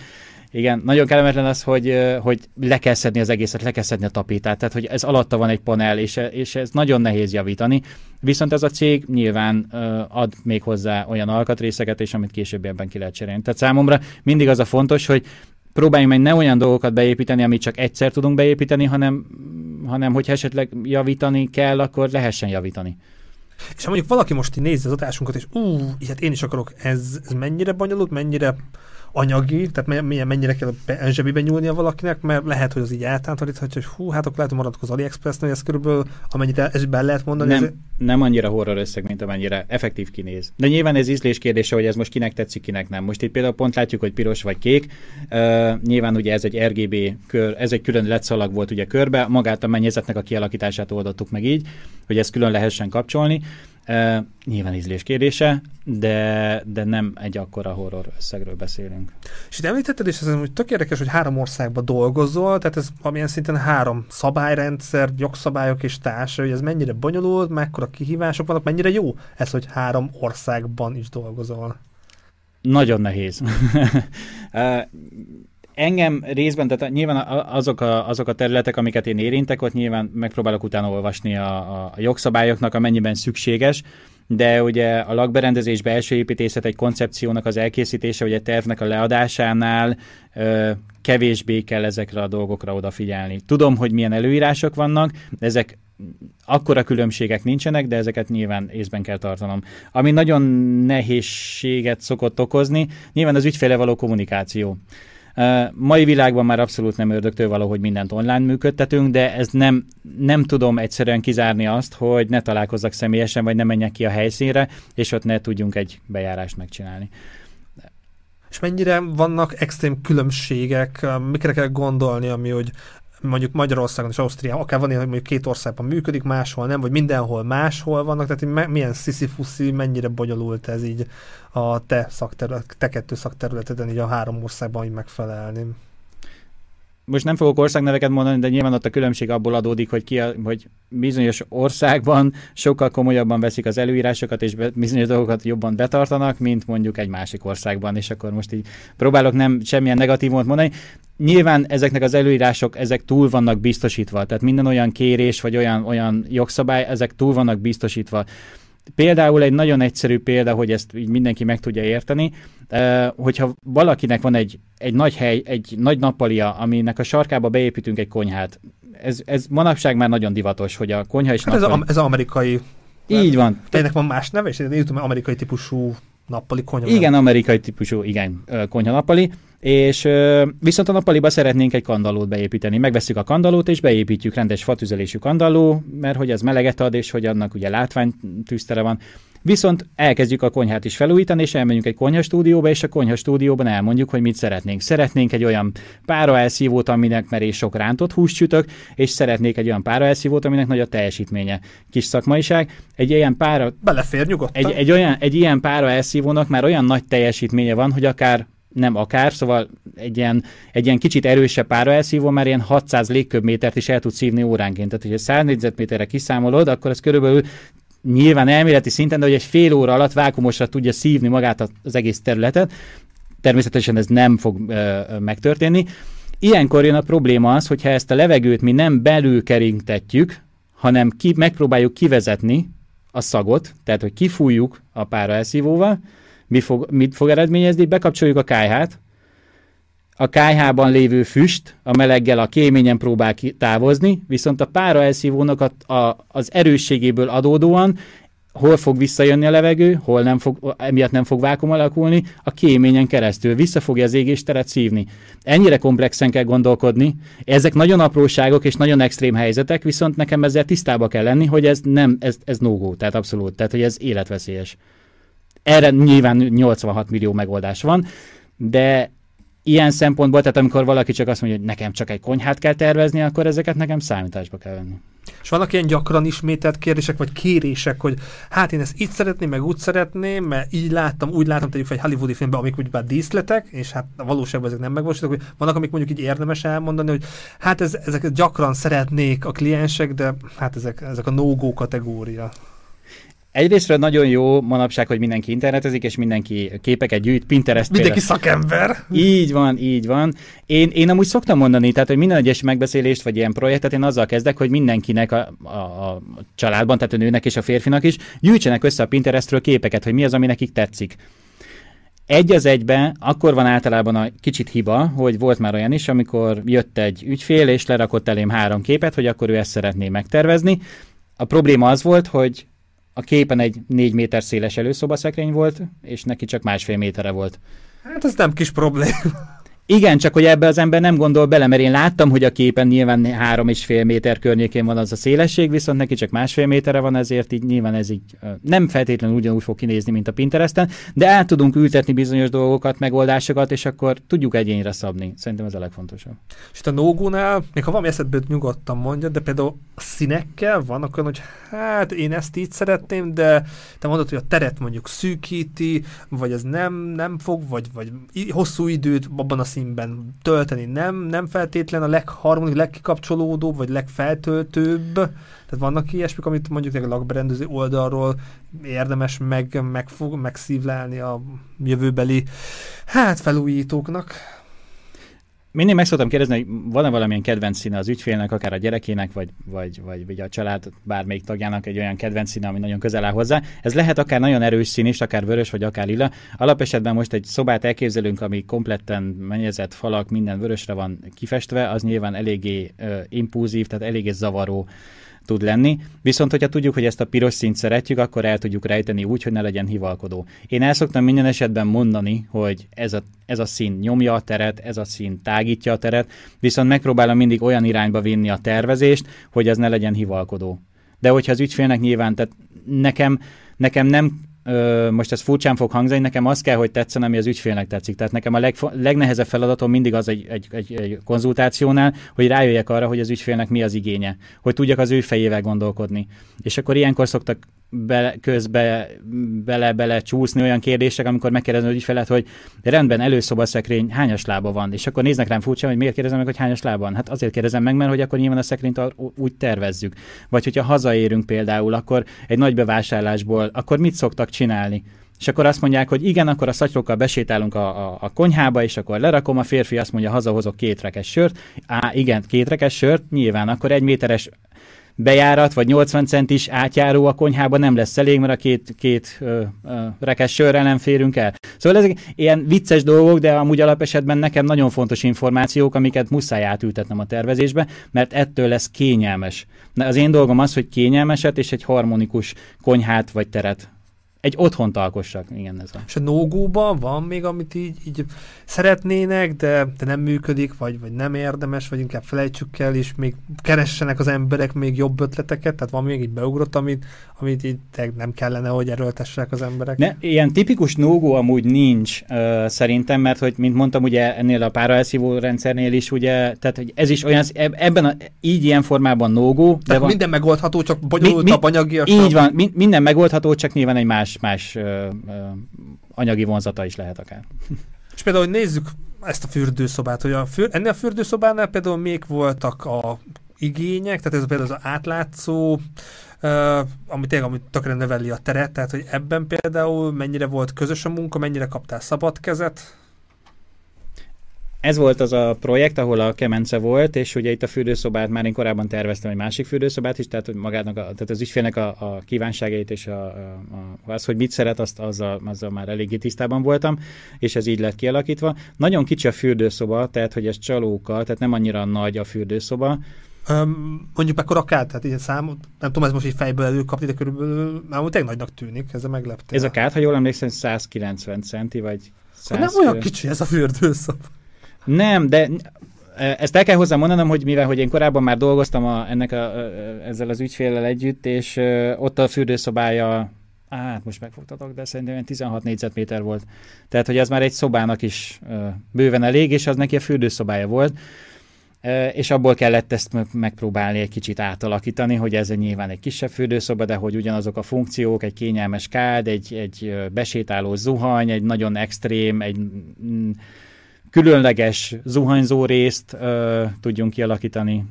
S2: igen, nagyon kellemetlen az, hogy, hogy le kell szedni az egészet, le kell szedni a tapétát, tehát hogy ez alatta van egy panel, és, és ez nagyon nehéz javítani. Viszont ez a cég nyilván ad még hozzá olyan alkatrészeket, és amit később ebben ki lehet cserélni. Tehát számomra mindig az a fontos, hogy próbáljunk meg ne olyan dolgokat beépíteni, amit csak egyszer tudunk beépíteni, hanem, hanem hogyha esetleg javítani kell, akkor lehessen javítani.
S1: És ha mondjuk valaki most nézi az adásunkat, és ú, hát én is akarok, ez, ez mennyire bonyolult, mennyire anyagi, tehát milyen, mennyire kell a zsebébe nyúlnia valakinek, mert lehet, hogy az így eltántoríthatja, hogy hú, hát akkor lehet, hogy maradok az AliExpress, hogy ez körülbelül, amennyit ez be lehet mondani.
S2: Nem,
S1: ez...
S2: nem annyira horror összeg, mint amennyire effektív kinéz. De nyilván ez ízlés kérdése, hogy ez most kinek tetszik, kinek nem. Most itt például pont látjuk, hogy piros vagy kék. Uh, nyilván ugye ez egy RGB kör, ez egy külön LED szalag volt ugye körbe, magát a mennyezetnek a kialakítását oldottuk meg így, hogy ezt külön lehessen kapcsolni. Uh, nyilván ízlés kérdése, de, de nem egy akkora horror összegről beszélünk.
S1: És itt említetted, és ez hogy tök érdekes, hogy három országban dolgozol, tehát ez amilyen szinten három szabályrendszer, jogszabályok és társa, hogy ez mennyire bonyolult, mekkora kihívások vannak, mennyire jó ez, hogy három országban is dolgozol.
S2: Nagyon nehéz. engem részben, tehát nyilván azok a, azok a területek, amiket én érintek, ott nyilván megpróbálok utána olvasni a, a jogszabályoknak, amennyiben szükséges, de ugye a lakberendezés belső építészet egy koncepciónak az elkészítése, vagy egy tervnek a leadásánál ö, kevésbé kell ezekre a dolgokra odafigyelni. Tudom, hogy milyen előírások vannak, de ezek akkora különbségek nincsenek, de ezeket nyilván észben kell tartanom. Ami nagyon nehézséget szokott okozni, nyilván az ügyféle való kommunikáció. Mai világban már abszolút nem ördögtől való, hogy mindent online működtetünk, de ez nem, nem tudom egyszerűen kizárni azt, hogy ne találkozzak személyesen, vagy ne menjek ki a helyszínre, és ott ne tudjunk egy bejárást megcsinálni.
S1: És mennyire vannak extrém különbségek, mikre kell gondolni, ami hogy mondjuk Magyarországon és Ausztriában, akár van ilyen, hogy mondjuk két országban működik, máshol nem, vagy mindenhol máshol vannak, tehát milyen sziszi mennyire bonyolult ez így a te, szakterület, te kettő szakterületeden így a három országban így megfelelni
S2: most nem fogok országneveket mondani, de nyilván ott a különbség abból adódik, hogy, ki a, hogy bizonyos országban sokkal komolyabban veszik az előírásokat, és be, bizonyos dolgokat jobban betartanak, mint mondjuk egy másik országban, és akkor most így próbálok nem semmilyen negatívumot mondani. Nyilván ezeknek az előírások, ezek túl vannak biztosítva, tehát minden olyan kérés, vagy olyan, olyan jogszabály, ezek túl vannak biztosítva. Például egy nagyon egyszerű példa, hogy ezt így mindenki meg tudja érteni, hogyha valakinek van egy, egy nagy hely, egy nagy nappalia, aminek a sarkába beépítünk egy konyhát, ez, ez manapság már nagyon divatos, hogy a konyha is
S1: hát ez, a, ez amerikai.
S2: Így van.
S1: Ennek van más neve, és én tudom, amerikai típusú nappali konyha.
S2: Igen, amerikai típusú, igen, konyha nappali. És viszont a nappaliba szeretnénk egy kandallót beépíteni. Megveszük a kandallót, és beépítjük rendes fatüzelésű kandalló, mert hogy ez meleget ad, és hogy annak ugye látványtűztere van. Viszont elkezdjük a konyhát is felújítani, és elmegyünk egy konyhastúdióba, és a konyhastúdióban elmondjuk, hogy mit szeretnénk. Szeretnénk egy olyan pára elszívót, aminek merés sok rántott húscsütök, és szeretnék egy olyan pára elszívót, aminek nagy a teljesítménye. Kis szakmaiság. Egy ilyen pára...
S1: Belefér nyugodtan.
S2: Egy, egy, olyan, egy ilyen pára elszívónak már olyan nagy teljesítménye van, hogy akár nem akár, szóval egy ilyen, egy ilyen kicsit erősebb pára elszívó már ilyen 600 légköbmétert is el tud szívni óránként. Tehát, hogyha 100 négyzetméterre kiszámolod, akkor ez körülbelül nyilván elméleti szinten, de hogy egy fél óra alatt vákumosra tudja szívni magát az egész területet. Természetesen ez nem fog ö, megtörténni. Ilyenkor jön a probléma az, hogyha ezt a levegőt mi nem belül keringtetjük, hanem ki, megpróbáljuk kivezetni a szagot, tehát hogy kifújjuk a pára elszívóval, mi fog, mit fog eredményezni? Bekapcsoljuk a kájhát, a kájhában lévő füst a meleggel a kéményen próbál távozni, viszont a pára elszívónak a, a, az erősségéből adódóan hol fog visszajönni a levegő, hol nem fog, emiatt nem fog vákum alakulni, a kéményen keresztül vissza fogja az égésteret szívni. Ennyire komplexen kell gondolkodni. Ezek nagyon apróságok és nagyon extrém helyzetek, viszont nekem ezzel tisztába kell lenni, hogy ez nem, ez, ez no tehát abszolút, tehát hogy ez életveszélyes. Erre nyilván 86 millió megoldás van, de ilyen szempontból, tehát amikor valaki csak azt mondja, hogy nekem csak egy konyhát kell tervezni, akkor ezeket nekem számításba kell venni.
S1: És vannak ilyen gyakran ismételt kérdések, vagy kérések, hogy hát én ezt így szeretném, meg úgy szeretném, mert így láttam, úgy láttam tegyük egy hollywoodi filmben, amik úgy már díszletek, és hát a valóságban ezek nem megvalósítanak, hogy vannak, amik mondjuk így érdemes elmondani, hogy hát ez, ezek gyakran szeretnék a kliensek, de hát ezek, ezek a no-go kategória.
S2: Egyrésztről nagyon jó manapság, hogy mindenki internetezik, és mindenki képeket gyűjt, Pinterest
S1: Mindenki például. szakember.
S2: Így van, így van. Én, én amúgy szoktam mondani, tehát, hogy minden egyes megbeszélést, vagy ilyen projektet én azzal kezdek, hogy mindenkinek a, a, a családban, tehát a nőnek és a férfinak is gyűjtsenek össze a Pinterestről képeket, hogy mi az, ami nekik tetszik. Egy az egybe, akkor van általában a kicsit hiba, hogy volt már olyan is, amikor jött egy ügyfél, és lerakott elém három képet, hogy akkor ő ezt szeretné megtervezni. A probléma az volt, hogy a képen egy négy méter széles előszobaszekrény volt, és neki csak másfél méterre volt.
S1: Hát ez nem kis probléma.
S2: Igen, csak hogy ebbe az ember nem gondol bele, mert én láttam, hogy a képen nyilván három és fél méter környékén van az a szélesség, viszont neki csak másfél méterre van, ezért így nyilván ez így nem feltétlenül ugyanúgy fog kinézni, mint a Pinteresten, de át tudunk ültetni bizonyos dolgokat, megoldásokat, és akkor tudjuk egyénre szabni. Szerintem ez a legfontosabb.
S1: És itt a nógónál, még ha valami eszedbe nyugodtan mondja, de például színekkel van akkor, hogy hát én ezt így szeretném, de te mondod, hogy a teret mondjuk szűkíti, vagy ez nem, nem fog, vagy, vagy hosszú időt abban a színben tölteni nem, nem feltétlen a legharmonik, legkikapcsolódóbb, vagy legfeltöltőbb. Tehát vannak ilyesmik, amit mondjuk a lakberendező oldalról érdemes meg, megfog, megszívlelni a jövőbeli hát felújítóknak.
S2: Mindig meg szoktam kérdezni, hogy van-e valamilyen kedvenc színe az ügyfélnek, akár a gyerekének, vagy, vagy, vagy, vagy a család bármelyik tagjának egy olyan kedvenc színe, ami nagyon közel áll hozzá. Ez lehet akár nagyon erős szín is, akár vörös, vagy akár lila. Alapesetben most egy szobát elképzelünk, ami kompletten mennyezett falak, minden vörösre van kifestve, az nyilván eléggé uh, impulzív, tehát eléggé zavaró tud lenni. Viszont, hogyha tudjuk, hogy ezt a piros színt szeretjük, akkor el tudjuk rejteni úgy, hogy ne legyen hivalkodó. Én el szoktam minden esetben mondani, hogy ez a, ez a szín nyomja a teret, ez a szín tágítja a teret, viszont megpróbálom mindig olyan irányba vinni a tervezést, hogy az ne legyen hivalkodó. De hogyha az ügyfélnek nyilván, tehát nekem, nekem nem most ez furcsán fog hangzani, nekem az kell, hogy tetszen, ami az ügyfélnek tetszik. Tehát nekem a legfo- legnehezebb feladatom mindig az egy, egy, egy, egy konzultációnál, hogy rájöjjek arra, hogy az ügyfélnek mi az igénye, hogy tudjak az ő fejével gondolkodni. És akkor ilyenkor szoktak bele, közbe bele-bele csúszni olyan kérdések, amikor megkérdezem az ügyfelet, hogy rendben, előszobaszekrény hányas lába van, és akkor néznek rám furcsa, hogy miért kérdezem meg, hogy hányas lába van. Hát azért kérdezem meg, mert hogy akkor nyilván a szekrényt úgy tervezzük. Vagy hogyha hazaérünk például, akkor egy nagy bevásárlásból, akkor mit szoktak csinálni? És akkor azt mondják, hogy igen, akkor a szatyrokkal besétálunk a, a, a konyhába, és akkor lerakom, a férfi azt mondja, hazahozok két sört. Á, igen, két rekes sört, nyilván akkor egy méteres bejárat, vagy 80 centis átjáró a konyhában nem lesz elég, mert a két, két ö, ö, rekes sörrel nem férünk el. Szóval ezek ilyen vicces dolgok, de amúgy alapesetben nekem nagyon fontos információk, amiket muszáj átültetnem a tervezésbe, mert ettől lesz kényelmes. De az én dolgom az, hogy kényelmeset és egy harmonikus konyhát vagy teret egy otthont alkossak, igen ez a.
S1: És a nógóban van még, amit így, így szeretnének, de, de nem működik, vagy, vagy nem érdemes, vagy inkább felejtsük el, és még keressenek az emberek még jobb ötleteket, tehát van még így beugrott, amit, amit így nem kellene, hogy erőltessenek az emberek.
S2: Ne, ilyen tipikus nógó amúgy nincs uh, szerintem, mert hogy, mint mondtam, ugye ennél a páraelszívó rendszernél is, ugye, tehát hogy ez is olyan, ebben a, így ilyen formában nógó.
S1: Tehát van, minden megoldható, csak bonyolultabb anyagi.
S2: Így van, mi, minden megoldható, csak nyilván egy más, más uh, uh, anyagi vonzata is lehet akár.
S1: És például, hogy nézzük ezt a fürdőszobát, hogy a für, ennél a fürdőszobánál például még voltak a igények, tehát ez például az átlátszó, uh, ami tényleg ami tökre növeli a teret, tehát hogy ebben például mennyire volt közös a munka, mennyire kaptál szabad kezet?
S2: Ez volt az a projekt, ahol a kemence volt, és ugye itt a fürdőszobát már én korábban terveztem egy másik fürdőszobát is, tehát, hogy magának a, tehát az ügyfélnek a, a kívánságait és a, a, az, hogy mit szeret, azt azzal, azzal már eléggé tisztában voltam, és ez így lett kialakítva. Nagyon kicsi a fürdőszoba, tehát hogy ez csalóka, tehát nem annyira nagy a fürdőszoba,
S1: Um, mondjuk akkor a kát, tehát ilyen szám, nem tudom, ez most így fejből előkapni, de körülbelül már tényleg nagynak tűnik, ez a meglepte.
S2: Ez a kát, ha jól emlékszem, 190 centi, vagy
S1: 100 Nem olyan kicsi ez a fürdőszob.
S2: Nem, de ezt el kell hozzá mondanom, hogy mivel hogy én korábban már dolgoztam a, ennek a, ezzel az ügyféllel együtt, és ott a fürdőszobája hát most megfogtatok, de szerintem 16 négyzetméter volt. Tehát, hogy az már egy szobának is bőven elég, és az neki a fürdőszobája volt és abból kellett ezt megpróbálni egy kicsit átalakítani, hogy ez nyilván egy kisebb fürdőszoba, de hogy ugyanazok a funkciók, egy kényelmes kád, egy, egy besétáló zuhany, egy nagyon extrém, egy mm, különleges zuhanyzó részt tudjunk kialakítani.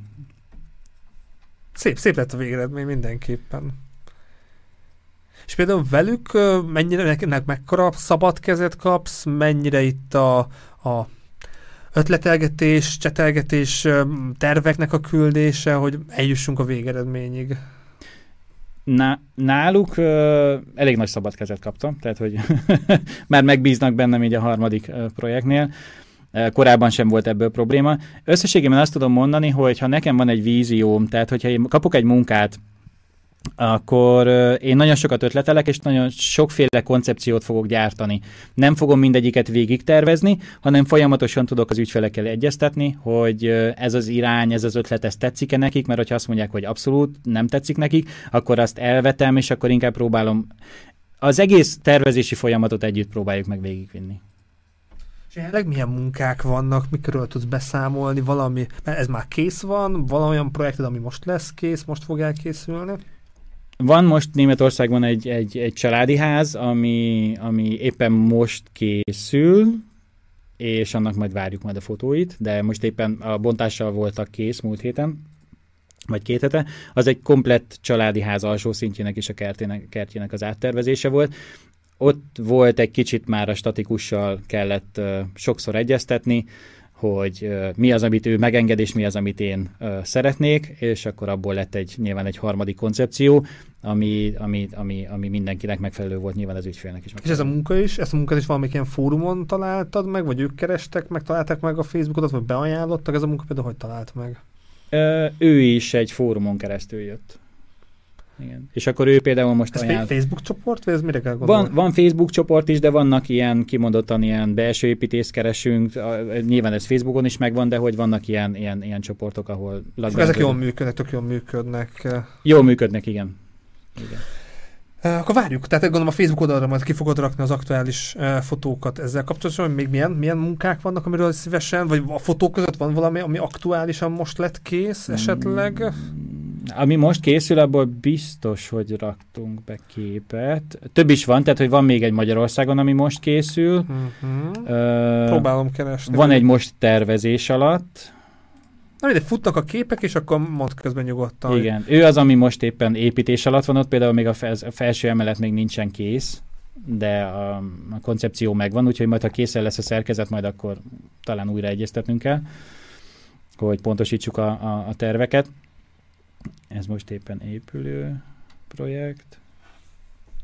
S1: Szép, szép lett a végeredmény mindenképpen. És például velük mennyire, neknek mekkora szabad kezet kapsz, mennyire itt a, a ötletelgetés, csetelgetés, terveknek a küldése, hogy eljussunk a végeredményig?
S2: Na, náluk uh, elég nagy szabad kezet kaptam, tehát hogy már megbíznak bennem így a harmadik uh, projektnél. Uh, korábban sem volt ebből probléma. Összességében azt tudom mondani, hogy ha nekem van egy vízióm, tehát hogyha én kapok egy munkát, akkor én nagyon sokat ötletelek, és nagyon sokféle koncepciót fogok gyártani. Nem fogom mindegyiket végig tervezni, hanem folyamatosan tudok az ügyfelekkel egyeztetni, hogy ez az irány, ez az ötlet, ez tetszik-e nekik, mert ha azt mondják, hogy abszolút nem tetszik nekik, akkor azt elvetem, és akkor inkább próbálom az egész tervezési folyamatot együtt próbáljuk meg végigvinni.
S1: És jelenleg milyen munkák vannak, mikről tudsz beszámolni, valami, mert ez már kész van, valamilyen projekted, ami most lesz kész, most fog elkészülni?
S2: Van most Németországban egy, egy, egy családi ház, ami, ami éppen most készül, és annak majd várjuk majd a fotóit, de most éppen a bontással voltak kész múlt héten, vagy két hete, az egy komplett családi ház alsó szintjének és a kertének, kertjének az áttervezése volt. Ott volt egy kicsit már a statikussal kellett uh, sokszor egyeztetni, hogy mi az, amit ő megenged, és mi az, amit én szeretnék, és akkor abból lett egy nyilván egy harmadik koncepció, ami, ami, ami, ami mindenkinek megfelelő volt, nyilván az ügyfélnek is.
S1: Megfelelő. És ez a munka is, ezt a munkát is valamilyen ilyen fórumon találtad meg, vagy ők kerestek meg, találták meg a Facebookot, vagy beajánlottak, ez a munka például hogy talált meg?
S2: Ő is egy fórumon keresztül jött. Igen. És akkor ő például most
S1: Ez
S2: ajánl...
S1: Facebook csoport, vagy ez mire kell
S2: gondolni? Van, van Facebook csoport is, de vannak ilyen kimondottan ilyen belső építést keresünk, nyilván ez Facebookon is megvan, de hogy vannak ilyen, ilyen, ilyen csoportok, ahol...
S1: Ezek jól működnek, tök jól működnek.
S2: Jól működnek, igen. igen.
S1: Akkor várjuk, tehát gondolom a Facebook oldalra majd ki fogod rakni az aktuális uh, fotókat ezzel kapcsolatban, hogy még milyen, milyen munkák vannak, amiről szívesen, vagy a fotók között van valami, ami aktuálisan most lett kész esetleg?
S2: Mm, ami most készül, abból biztos, hogy raktunk be képet. Több is van, tehát hogy van még egy Magyarországon, ami most készül. Uh-huh.
S1: Uh, Próbálom keresni.
S2: Van egy most tervezés alatt.
S1: Na mindegy, futnak a képek, és akkor mond közben nyugodtan.
S2: Igen, ő az, ami most éppen építés alatt van, ott például még a, fel, a felső emelet még nincsen kész, de a, a koncepció megvan, úgyhogy majd ha készen lesz a szerkezet, majd akkor talán újra egyeztetnünk kell, hogy pontosítsuk a, a, a terveket. Ez most éppen épülő projekt.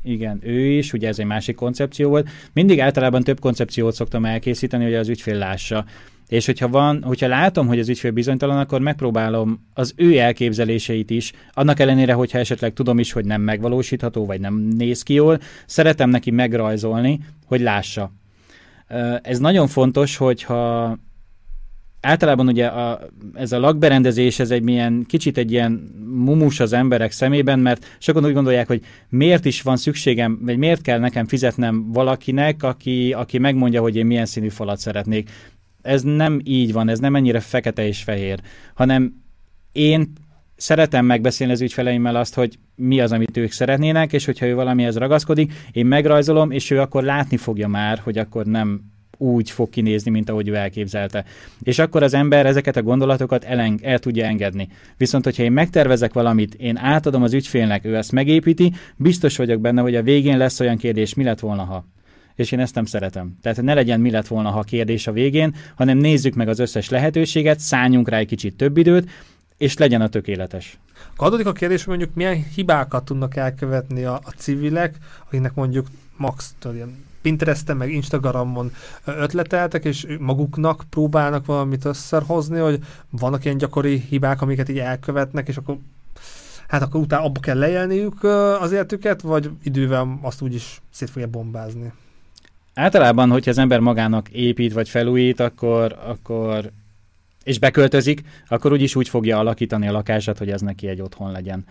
S2: Igen, ő is, ugye ez egy másik koncepció volt. Mindig általában több koncepciót szoktam elkészíteni, hogy az ügyfél lássa és hogyha van, hogyha látom, hogy az ügyfél bizonytalan, akkor megpróbálom az ő elképzeléseit is, annak ellenére, hogyha esetleg tudom is, hogy nem megvalósítható, vagy nem néz ki jól, szeretem neki megrajzolni, hogy lássa. Ez nagyon fontos, hogyha általában ugye a, ez a lakberendezés, ez egy milyen, kicsit egy ilyen mumus az emberek szemében, mert sokan úgy gondolják, hogy miért is van szükségem, vagy miért kell nekem fizetnem valakinek, aki, aki megmondja, hogy én milyen színű falat szeretnék. Ez nem így van, ez nem ennyire fekete és fehér, hanem én szeretem megbeszélni az ügyfeleimmel azt, hogy mi az, amit ők szeretnének, és hogyha ő valamihez ragaszkodik, én megrajzolom, és ő akkor látni fogja már, hogy akkor nem úgy fog kinézni, mint ahogy ő elképzelte. És akkor az ember ezeket a gondolatokat eleng- el tudja engedni. Viszont, hogyha én megtervezek valamit, én átadom az ügyfélnek, ő ezt megépíti, biztos vagyok benne, hogy a végén lesz olyan kérdés, mi lett volna, ha és én ezt nem szeretem. Tehát ne legyen mi lett volna, ha kérdés a végén, hanem nézzük meg az összes lehetőséget, szálljunk rá egy kicsit több időt, és legyen a tökéletes.
S1: Adódik a kérdés, hogy mondjuk milyen hibákat tudnak elkövetni a, a civilek, akiknek mondjuk max Pinteresten, meg Instagramon ötleteltek, és maguknak próbálnak valamit összehozni, hogy vannak ilyen gyakori hibák, amiket így elkövetnek, és akkor hát akkor utána abba kell lejelniük az életüket, vagy idővel azt úgyis szét fogja bombázni.
S2: Általában, hogyha az ember magának épít vagy felújít, akkor, akkor és beköltözik, akkor úgyis úgy fogja alakítani a lakását, hogy ez neki egy otthon legyen.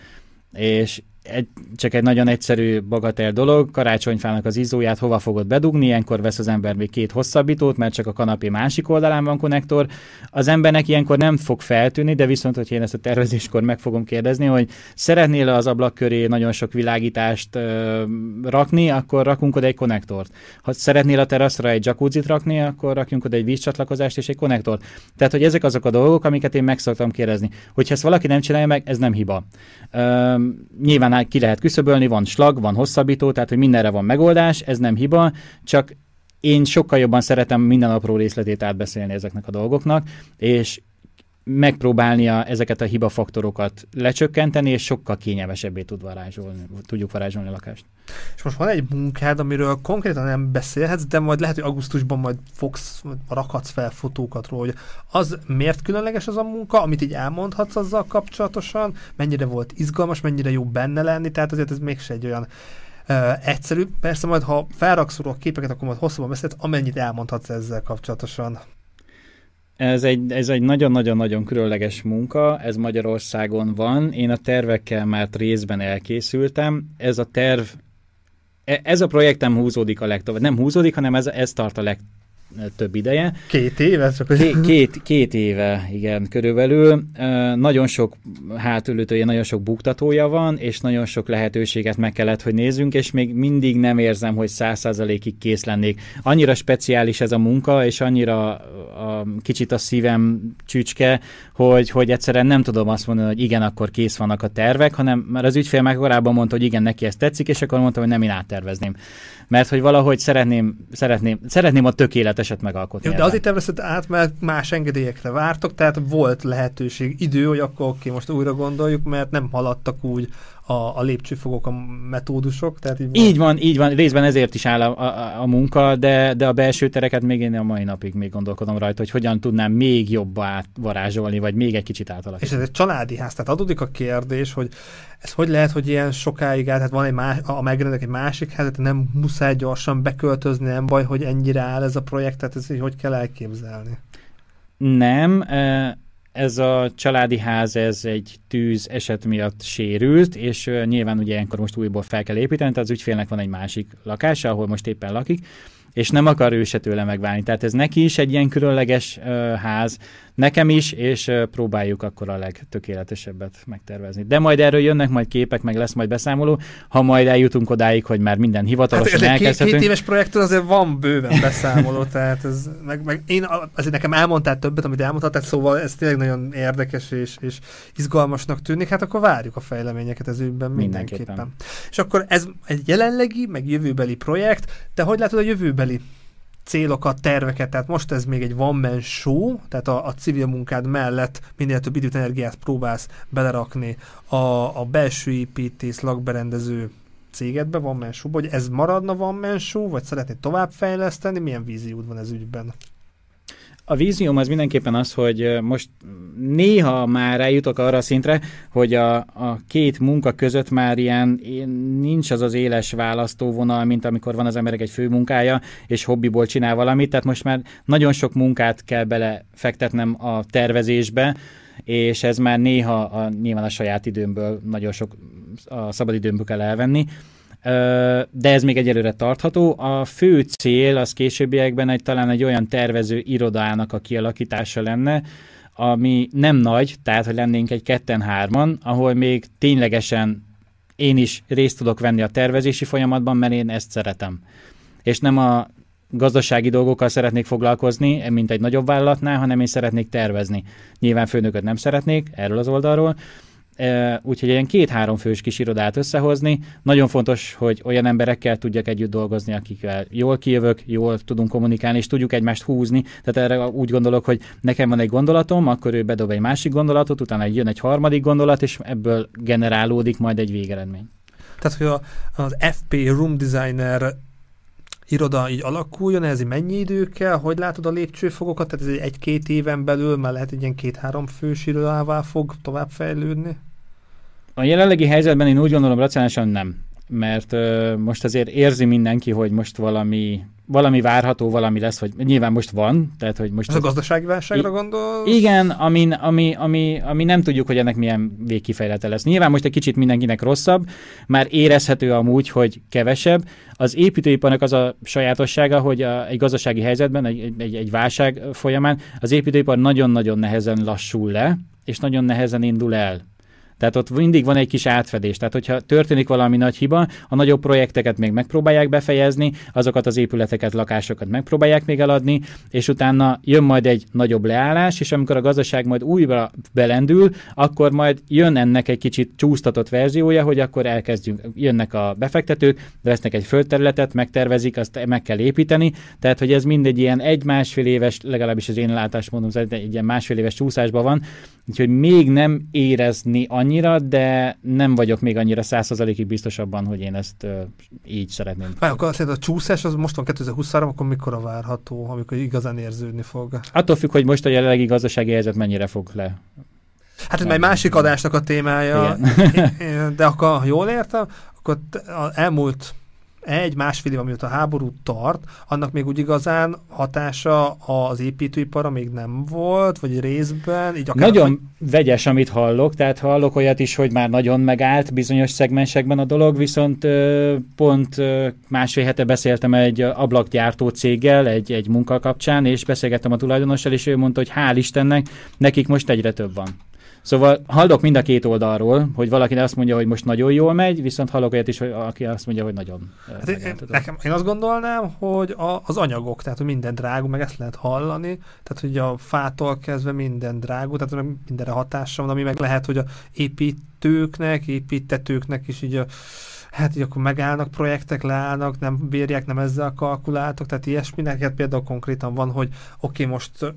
S2: És egy, csak egy nagyon egyszerű bagatel dolog, karácsonyfának az izzóját hova fogod bedugni, ilyenkor vesz az ember még két hosszabbítót, mert csak a kanapé másik oldalán van konnektor. Az embernek ilyenkor nem fog feltűnni, de viszont, hogy én ezt a tervezéskor meg fogom kérdezni, hogy szeretnél az ablak köré nagyon sok világítást ö, rakni, akkor rakunk oda egy konnektort. Ha szeretnél a teraszra egy jacuzzit rakni, akkor rakjunk oda egy vízcsatlakozást és egy konnektort. Tehát, hogy ezek azok a dolgok, amiket én meg szoktam kérdezni. Hogyha ezt valaki nem csinálja meg, ez nem hiba. Ö, nyilván ki lehet küszöbölni, van slag, van hosszabbító, tehát hogy mindenre van megoldás, ez nem hiba, csak én sokkal jobban szeretem minden apró részletét átbeszélni ezeknek a dolgoknak, és megpróbálnia ezeket a hibafaktorokat lecsökkenteni, és sokkal kényelmesebbé tud varázsolni, tudjuk varázsolni a lakást.
S1: És most van egy munkád, amiről konkrétan nem beszélhetsz, de majd lehet, hogy augusztusban majd fogsz, rakhatsz fel fotókat róla, hogy az miért különleges az a munka, amit így elmondhatsz azzal kapcsolatosan, mennyire volt izgalmas, mennyire jó benne lenni, tehát azért ez mégse egy olyan uh, egyszerű. Persze majd, ha felraksz a képeket, akkor majd hosszúban beszélsz, amennyit elmondhatsz ezzel kapcsolatosan.
S2: Ez egy, ez egy nagyon-nagyon-nagyon különleges munka, ez Magyarországon van. Én a tervekkel már részben elkészültem. Ez a terv, e, ez a projektem húzódik a legtovább. Nem húzódik, hanem ez, ez tart a leg, több ideje.
S1: Két éve? Csak
S2: két, két, két éve, igen, körülbelül. Nagyon sok hátulütője, nagyon sok buktatója van, és nagyon sok lehetőséget meg kellett, hogy nézzünk, és még mindig nem érzem, hogy száz százalékig kész lennék. Annyira speciális ez a munka, és annyira a, kicsit a szívem csücske, hogy, hogy egyszerűen nem tudom azt mondani, hogy igen, akkor kész vannak a tervek, hanem már az ügyfél meg korábban mondta, hogy igen, neki ez tetszik, és akkor mondtam, hogy nem én áttervezném. Mert hogy valahogy szeretném, szeretném, szeretném a tökéletes tökéleteset megalkotni.
S1: Jó, de azért tervezted át, mert más engedélyekre vártok, tehát volt lehetőség, idő, hogy akkor oké, most újra gondoljuk, mert nem haladtak úgy a, a lépcsőfogok, a metódusok. Tehát
S2: így, így van, így van, részben ezért is áll a, a, a munka, de, de a belső tereket még én a mai napig még gondolkodom rajta, hogy hogyan tudnám még jobban átvarázsolni, vagy még egy kicsit átalakítani.
S1: És ez egy családi ház, tehát adódik a kérdés, hogy ez hogy lehet, hogy ilyen sokáig áll, tehát van egy más, a megrendelek egy másik házat, nem muszáj gyorsan beköltözni, nem baj, hogy ennyire áll ez a projekt, tehát ez hogy kell elképzelni?
S2: Nem, ez a családi ház, ez egy tűz eset miatt sérült, és nyilván ugye ilyenkor most újból fel kell építeni, tehát az ügyfélnek van egy másik lakása, ahol most éppen lakik, és nem akar ő se tőle megválni. Tehát ez neki is egy ilyen különleges uh, ház, nekem is, és próbáljuk akkor a legtökéletesebbet megtervezni. De majd erről jönnek majd képek, meg lesz majd beszámoló, ha majd eljutunk odáig, hogy már minden hivatalosan hát elkezdhető.
S1: Két, két éves projektől azért van bőven beszámoló, tehát ez, meg, meg én azért nekem elmondtál többet, amit elmondtál, szóval ez tényleg nagyon érdekes és, és izgalmasnak tűnik, hát akkor várjuk a fejleményeket ez ügyben mindenképpen. mindenképpen. És akkor ez egy jelenlegi, meg jövőbeli projekt, te hogy látod a jövőbeli célokat, terveket, tehát most ez még egy one man show, tehát a, a civil munkád mellett minél több időt, energiát próbálsz belerakni a, a belső építész, lakberendező cégedbe, van show, hogy ez maradna van show, vagy szeretnéd továbbfejleszteni, milyen víziód van ez ügyben?
S2: A vízióm az mindenképpen az, hogy most néha már eljutok arra a szintre, hogy a, a két munka között már ilyen nincs az az éles választóvonal, mint amikor van az emberek egy fő munkája, és hobbiból csinál valamit, tehát most már nagyon sok munkát kell belefektetnem a tervezésbe, és ez már néha a, nyilván a saját időmből, nagyon sok a szabad időmből kell elvenni, de ez még egyelőre tartható. A fő cél az későbbiekben egy talán egy olyan tervező irodának a kialakítása lenne, ami nem nagy, tehát hogy lennénk egy ketten-hárman, ahol még ténylegesen én is részt tudok venni a tervezési folyamatban, mert én ezt szeretem. És nem a gazdasági dolgokkal szeretnék foglalkozni, mint egy nagyobb vállalatnál, hanem én szeretnék tervezni. Nyilván főnököt nem szeretnék, erről az oldalról, úgyhogy ilyen két-három fős kis irodát összehozni. Nagyon fontos, hogy olyan emberekkel tudjak együtt dolgozni, akikkel jól kijövök, jól tudunk kommunikálni, és tudjuk egymást húzni. Tehát erre úgy gondolok, hogy nekem van egy gondolatom, akkor ő bedob egy másik gondolatot, utána jön egy harmadik gondolat, és ebből generálódik majd egy végeredmény.
S1: Tehát, hogy az FP Room Designer iroda így alakuljon, ez mennyi idő kell, hogy látod a lépcsőfogokat, tehát ez egy-két éven belül már lehet egy ilyen két-három fős irodává fog tovább fejlődni?
S2: A jelenlegi helyzetben én úgy gondolom racionálisan nem, mert uh, most azért érzi mindenki, hogy most valami valami várható, valami lesz, vagy nyilván most van, tehát hogy most...
S1: Ez a gazdasági válságra gondol?
S2: Igen, ami, ami, ami, ami nem tudjuk, hogy ennek milyen végkifejlete lesz. Nyilván most egy kicsit mindenkinek rosszabb, már érezhető amúgy, hogy kevesebb. Az építőiparnak az a sajátossága, hogy a, egy gazdasági helyzetben, egy, egy, egy válság folyamán az építőipar nagyon-nagyon nehezen lassul le, és nagyon nehezen indul el. Tehát ott mindig van egy kis átfedés. Tehát, hogyha történik valami nagy hiba, a nagyobb projekteket még megpróbálják befejezni, azokat az épületeket, lakásokat megpróbálják még eladni, és utána jön majd egy nagyobb leállás, és amikor a gazdaság majd újra belendül, akkor majd jön ennek egy kicsit csúsztatott verziója, hogy akkor elkezdjünk, jönnek a befektetők, vesznek egy földterületet, megtervezik, azt meg kell építeni, tehát hogy ez mindegy ilyen egy-másfél éves, legalábbis az én látásmódom szerint egy ilyen másfél éves csúszásban van, úgyhogy még nem érezni annyi annyira, de nem vagyok még annyira százszerzalékig biztosabban, hogy én ezt uh, így szeretném.
S1: Várj, akkor azt a csúszás az most van 2023, akkor mikor a várható, amikor igazán érződni fog?
S2: Attól függ, hogy most a jelenlegi gazdasági helyzet mennyire fog le.
S1: Hát ez egy másik adásnak a témája, Igen. de akkor, ha jól értem, akkor elmúlt egy-másfél év, amióta a háború tart, annak még úgy igazán hatása az építőipara még nem volt, vagy részben? Így
S2: akár nagyon vagy... vegyes, amit hallok, tehát hallok olyat is, hogy már nagyon megállt bizonyos szegmensekben a dolog, viszont pont másfél hete beszéltem egy ablakgyártó céggel egy, egy munka kapcsán, és beszélgettem a tulajdonossal, és ő mondta, hogy hál' Istennek, nekik most egyre több van. Szóval hallok mind a két oldalról, hogy valaki azt mondja, hogy most nagyon jól megy, viszont hallok olyat is, hogy aki azt mondja, hogy nagyon.
S1: Hát én, nekem, én azt gondolnám, hogy a, az anyagok, tehát hogy minden drágú, meg ezt lehet hallani, tehát hogy a fától kezdve minden drágú, tehát mindenre hatása van, ami meg lehet, hogy a építőknek, építetőknek is így a hát így akkor megállnak projektek, leállnak, nem bírják, nem ezzel kalkuláltok, tehát ilyesmi neked például konkrétan van, hogy oké, okay, most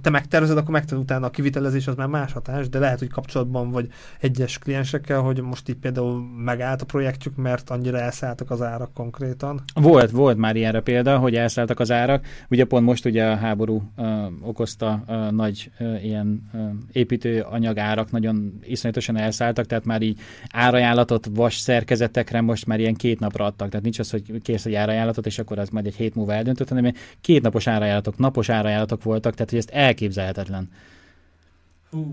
S1: te megtervezed, akkor megtervezed utána a kivitelezés az már más hatás, de lehet, hogy kapcsolatban vagy egyes kliensekkel, hogy most így például megállt a projektjük, mert annyira elszálltak az árak konkrétan.
S2: Volt, volt már ilyenre példa, hogy elszálltak az árak. Ugye pont most ugye a háború uh, okozta uh, nagy uh, ilyen uh, építőanyag árak nagyon iszonyatosan elszálltak, tehát már így árajánlatot vas szerkezetekre most már ilyen két napra adtak. Tehát nincs az, hogy kész egy árajánlatot, és akkor az majd egy hét múlva eldöntött, hanem két napos árajánlatok, napos árajánlatok voltak, tehát hogy ezt elképzelhetetlen. Uh.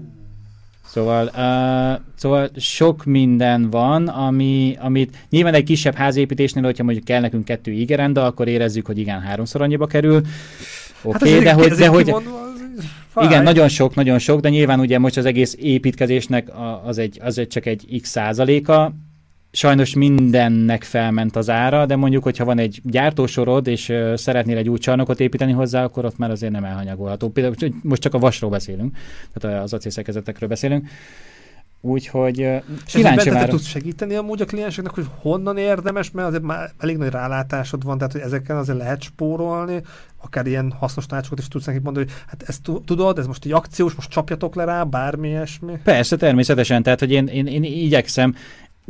S2: Szóval, uh, szóval sok minden van, ami, amit nyilván egy kisebb házépítésnél, hogyha mondjuk kell nekünk kettő igerenda, akkor érezzük, hogy igen, háromszor annyiba kerül. Oké, okay, hát de hogy... De hogy Fáj. Igen, nagyon sok, nagyon sok, de nyilván ugye most az egész építkezésnek az egy, az egy csak egy x százaléka, sajnos mindennek felment az ára, de mondjuk, hogyha van egy gyártósorod, és szeretnél egy új csarnokot építeni hozzá, akkor ott már azért nem elhanyagolható. Például most csak a vasról beszélünk, tehát az acélszerkezetekről beszélünk. Úgyhogy
S1: és kíváncsi már... tudsz segíteni amúgy a klienseknek, hogy honnan érdemes, mert azért már elég nagy rálátásod van, tehát hogy ezeken azért lehet spórolni, akár ilyen hasznos tanácsokat is tudsz nekik mondani, hogy hát ezt tudod, ez most egy akciós, most csapjatok le rá, bármi ilyesmi.
S2: Persze, természetesen, tehát hogy én, én, én igyekszem,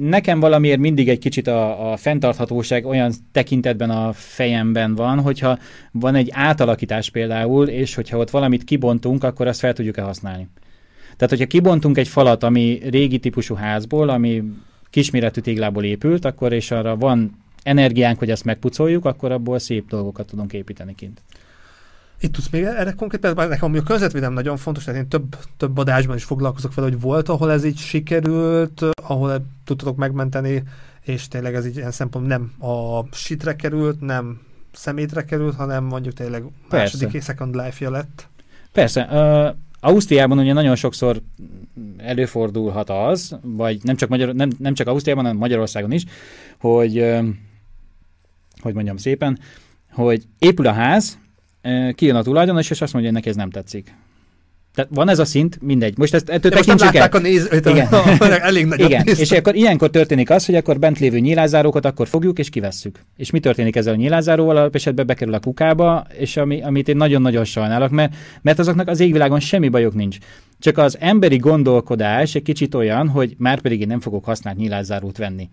S2: nekem valamiért mindig egy kicsit a, a fenntarthatóság olyan tekintetben a fejemben van, hogyha van egy átalakítás például, és hogyha ott valamit kibontunk, akkor azt fel tudjuk-e használni. Tehát, hogyha kibontunk egy falat, ami régi típusú házból, ami kisméretű téglából épült, akkor és arra van energiánk, hogy ezt megpucoljuk, akkor abból szép dolgokat tudunk építeni kint.
S1: Itt tudsz még erre konkrét például, nekem a környezetvédelem nagyon fontos, tehát én több, több adásban is foglalkozok vele, hogy volt, ahol ez így sikerült, ahol tudtatok megmenteni, és tényleg ez így ilyen szempont nem a sitre került, nem szemétre került, hanem mondjuk tényleg Persze. második second life-ja lett.
S2: Persze. Uh, Ausztriában ugye nagyon sokszor előfordulhat az, vagy nem csak, Magyar, nem, nem csak Ausztriában, hanem Magyarországon is, hogy, uh, hogy mondjam szépen, hogy épül a ház, kijön a tulajdonos, és azt mondja, hogy neki ez nem tetszik. Tehát van ez a szint, mindegy. Most ezt ettől tekintsük
S1: el. a néz... Igen. elég nagy
S2: Igen, és akkor ilyenkor történik az, hogy akkor bent lévő nyilázárókat akkor fogjuk és kivesszük. És mi történik ezzel a nyilázáróval? Alap esetben bekerül a kukába, és ami, amit én nagyon-nagyon sajnálok, mert, mert azoknak az égvilágon semmi bajuk nincs. Csak az emberi gondolkodás egy kicsit olyan, hogy már pedig én nem fogok használt nyilázárót venni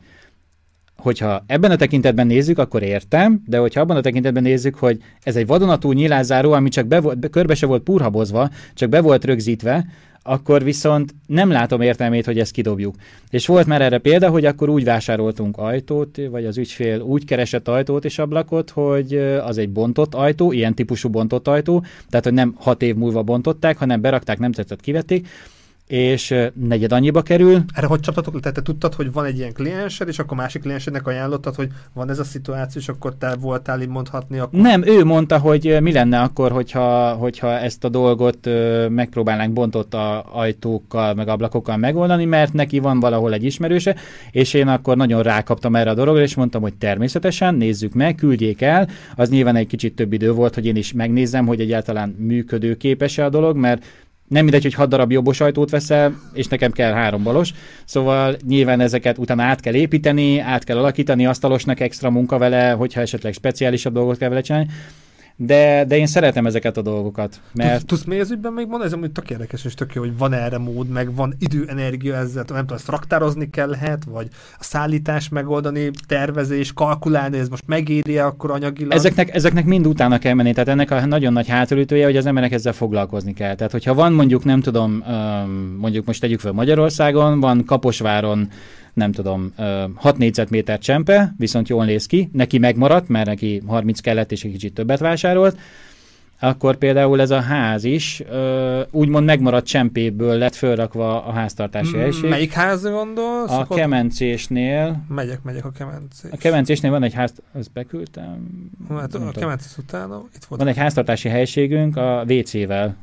S2: hogyha ebben a tekintetben nézzük, akkor értem, de hogyha abban a tekintetben nézzük, hogy ez egy vadonatúj nyilázáró, ami csak be volt, körbe se volt purhabozva, csak be volt rögzítve, akkor viszont nem látom értelmét, hogy ezt kidobjuk. És volt már erre példa, hogy akkor úgy vásároltunk ajtót, vagy az ügyfél úgy keresett ajtót és ablakot, hogy az egy bontott ajtó, ilyen típusú bontott ajtó, tehát hogy nem hat év múlva bontották, hanem berakták, nem tetszett, kivették, és negyed annyiba kerül.
S1: Erre hogy csaptatok? Tehát te tudtad, hogy van egy ilyen kliensed, és akkor másik kliensednek ajánlottad, hogy van ez a szituáció, és akkor te voltál így mondhatni? Akkor...
S2: Nem, ő mondta, hogy mi lenne akkor, hogyha, hogyha ezt a dolgot megpróbálnánk bontott a ajtókkal, meg ablakokkal megoldani, mert neki van valahol egy ismerőse, és én akkor nagyon rákaptam erre a dologra, és mondtam, hogy természetesen nézzük meg, küldjék el. Az nyilván egy kicsit több idő volt, hogy én is megnézzem, hogy egyáltalán működőképes-e a dolog, mert nem mindegy, hogy hat darab jobbos ajtót veszel, és nekem kell három balos. Szóval nyilván ezeket utána át kell építeni, át kell alakítani, asztalosnak extra munka vele, hogyha esetleg speciálisabb dolgot kell vele csinálni de, de én szeretem ezeket a dolgokat.
S1: Mert... Tudsz, tudsz ez ügyben még mondani? Ez amúgy tök érdekes és tök jó, hogy van erre mód, meg van idő, energia ezzel, nem tudom, ezt raktározni kell lehet, vagy a szállítás megoldani, tervezés, kalkulálni, ez most megéri akkor anyagilag?
S2: Ezeknek, ezeknek mind utána kell menni, tehát ennek a nagyon nagy hátulütője, hogy az emberek ezzel foglalkozni kell. Tehát, hogyha van mondjuk, nem tudom, mondjuk most tegyük fel Magyarországon, van Kaposváron nem tudom, 6 négyzetméter csempe, viszont jól néz ki, neki megmaradt, mert neki 30 kellett, és egy kicsit többet vásárolt, akkor például ez a ház is ö, úgymond megmaradt csempéből lett fölrakva a háztartási mm, helység.
S1: Melyik ház gondolsz?
S2: A kemencésnél.
S1: Megyek, megyek a kemencés.
S2: A kemencésnél van egy ház, ezt beküldtem.
S1: Hát a kemencés utána itt volt.
S2: Van egy háztartási helységünk a WC-vel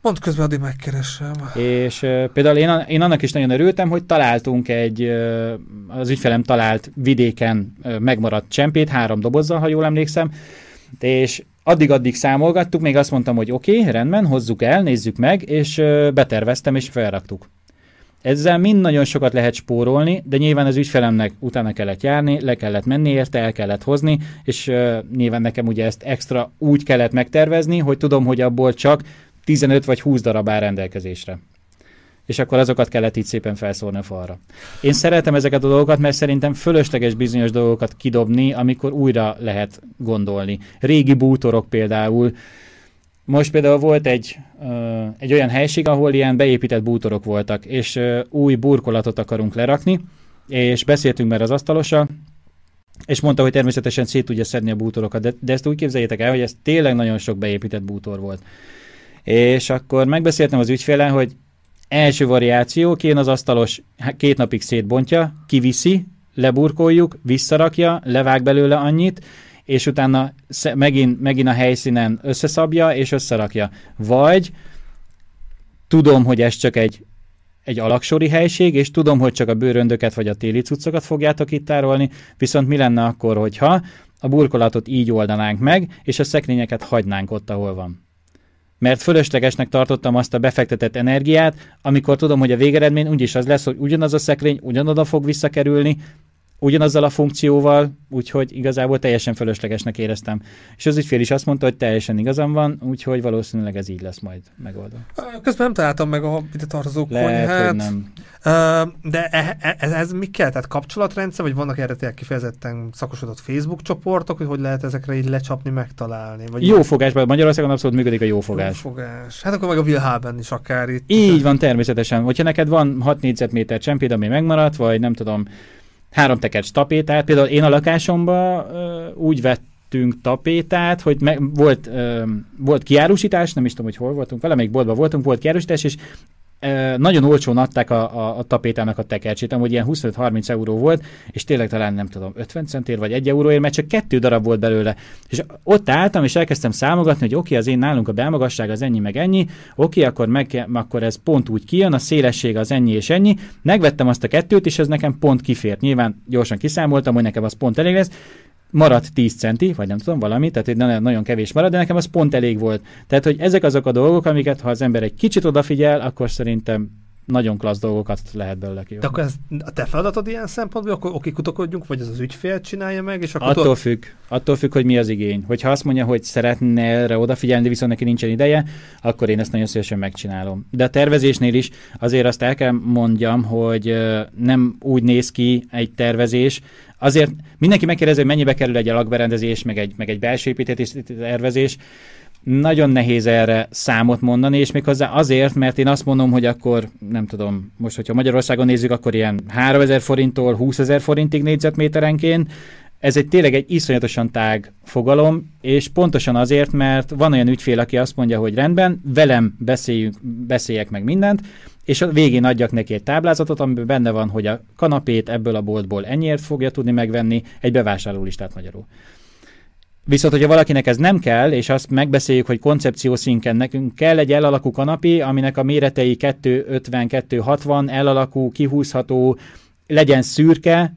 S1: Pont közben addig megkeresem.
S2: És uh, például én, én annak is nagyon örültem, hogy találtunk egy, uh, az ügyfelem talált vidéken uh, megmaradt csempét, három dobozzal, ha jól emlékszem, és addig-addig számolgattuk, még azt mondtam, hogy oké, okay, rendben, hozzuk el, nézzük meg, és uh, beterveztem, és felraktuk. Ezzel mind nagyon sokat lehet spórolni, de nyilván az ügyfelemnek utána kellett járni, le kellett menni érte, el kellett hozni, és uh, nyilván nekem ugye ezt extra úgy kellett megtervezni, hogy tudom, hogy abból csak 15 vagy 20 darab áll rendelkezésre és akkor azokat kellett így szépen felszórni a falra. Én szeretem ezeket a dolgokat, mert szerintem fölösleges bizonyos dolgokat kidobni, amikor újra lehet gondolni. Régi bútorok például, most például volt egy, uh, egy olyan helység, ahol ilyen beépített bútorok voltak, és uh, új burkolatot akarunk lerakni, és beszéltünk már az asztalossal, és mondta, hogy természetesen szét tudja szedni a bútorokat, de, de ezt úgy képzeljétek el, hogy ez tényleg nagyon sok beépített bútor volt. És akkor megbeszéltem az ügyfélen, hogy első variáció, kén az asztalos két napig szétbontja, kiviszi, leburkoljuk, visszarakja, levág belőle annyit, és utána megint, megint a helyszínen összeszabja és összerakja. Vagy tudom, hogy ez csak egy, egy alaksori helység, és tudom, hogy csak a bőröndöket vagy a téli cuccokat fogjátok itt tárolni, viszont mi lenne akkor, hogyha a burkolatot így oldanánk meg, és a szekrényeket hagynánk ott, ahol van. Mert fölöslegesnek tartottam azt a befektetett energiát, amikor tudom, hogy a végeredmény úgyis az lesz, hogy ugyanaz a szekrény ugyanoda fog visszakerülni, ugyanazzal a funkcióval, úgyhogy igazából teljesen fölöslegesnek éreztem. És az ügyfél is azt mondta, hogy teljesen igazam van, úgyhogy valószínűleg ez így lesz majd megoldva.
S1: Közben nem találtam meg a ide tartozó
S2: konyhát. nem.
S1: De e, e, ez, ez mi kell? Tehát kapcsolatrendszer, vagy vannak erre kifejezetten szakosodott Facebook csoportok, hogy hogy lehet ezekre így lecsapni, megtalálni? Vagy
S2: jó fogásban, Magyarországon abszolút működik a jó fogás.
S1: Jó fogás. Hát akkor meg a Wilhelben is akár itt.
S2: Így van, természetesen. Hogyha neked van 6 négyzetméter csempéd, ami megmaradt, vagy nem tudom, három tekercs tapétát. Például én a lakásomba úgy vettünk tapétát, hogy me, volt, uh, volt kiárusítás, nem is tudom, hogy hol voltunk, valamelyik boltban voltunk, volt kiárusítás, és nagyon olcsón adták a, a, a tapétának a tekercsét, amúgy ilyen 25-30 euró volt, és tényleg talán nem tudom, 50 centért vagy 1 euróért, mert csak kettő darab volt belőle. És ott álltam, és elkezdtem számogatni, hogy oké, okay, az én nálunk a belmagasság az ennyi meg ennyi, oké, okay, akkor, meg, akkor ez pont úgy kijön, a szélesség az ennyi és ennyi. Megvettem azt a kettőt, és ez nekem pont kifért. Nyilván gyorsan kiszámoltam, hogy nekem az pont elég lesz maradt 10 centi, vagy nem tudom, valami, tehát egy nagyon, nagyon kevés marad, de nekem az pont elég volt. Tehát, hogy ezek azok a dolgok, amiket ha az ember egy kicsit odafigyel, akkor szerintem nagyon klassz dolgokat lehet belőle ki.
S1: De akkor ez a te feladatod ilyen szempontból, akkor oké, kutakodjunk, vagy ez az ügyfél csinálja meg, és akkor...
S2: Attól függ, attól függ, hogy mi az igény. Hogyha azt mondja, hogy szeretne erre odafigyelni, de viszont neki nincsen ideje, akkor én ezt nagyon szívesen megcsinálom. De a tervezésnél is azért azt el kell mondjam, hogy nem úgy néz ki egy tervezés, Azért mindenki megkérdezi, hogy mennyibe kerül egy alakberendezés, meg egy, meg egy belső építési tervezés. Nagyon nehéz erre számot mondani, és méghozzá azért, mert én azt mondom, hogy akkor, nem tudom, most, hogyha Magyarországon nézzük, akkor ilyen 3000 forinttól 20 ezer forintig négyzetméterenként, ez egy tényleg egy iszonyatosan tág fogalom, és pontosan azért, mert van olyan ügyfél, aki azt mondja, hogy rendben, velem beszéljünk, beszéljek meg mindent, és a végén adjak neki egy táblázatot, amiben benne van, hogy a kanapét ebből a boltból ennyiért fogja tudni megvenni, egy bevásárlólistát magyarul. Viszont, hogyha valakinek ez nem kell, és azt megbeszéljük, hogy koncepció szinten nekünk kell egy elalakú kanapé, aminek a méretei 250-260, elalakú, kihúzható, legyen szürke,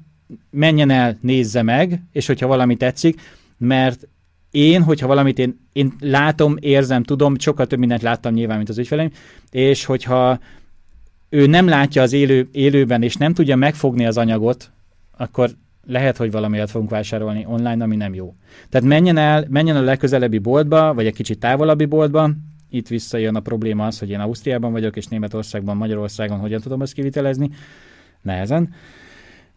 S2: menjen el, nézze meg, és hogyha valami tetszik, mert én, hogyha valamit én, én látom, érzem, tudom, sokkal több mindent láttam nyilván, mint az ügyfeleim, és hogyha ő nem látja az élő, élőben, és nem tudja megfogni az anyagot, akkor lehet, hogy valamiért fogunk vásárolni online, ami nem jó. Tehát menjen el, menjen a legközelebbi boltba, vagy egy kicsit távolabbi boltba, itt visszajön a probléma az, hogy én Ausztriában vagyok, és Németországban, Magyarországon hogyan tudom ezt kivitelezni. Nehezen.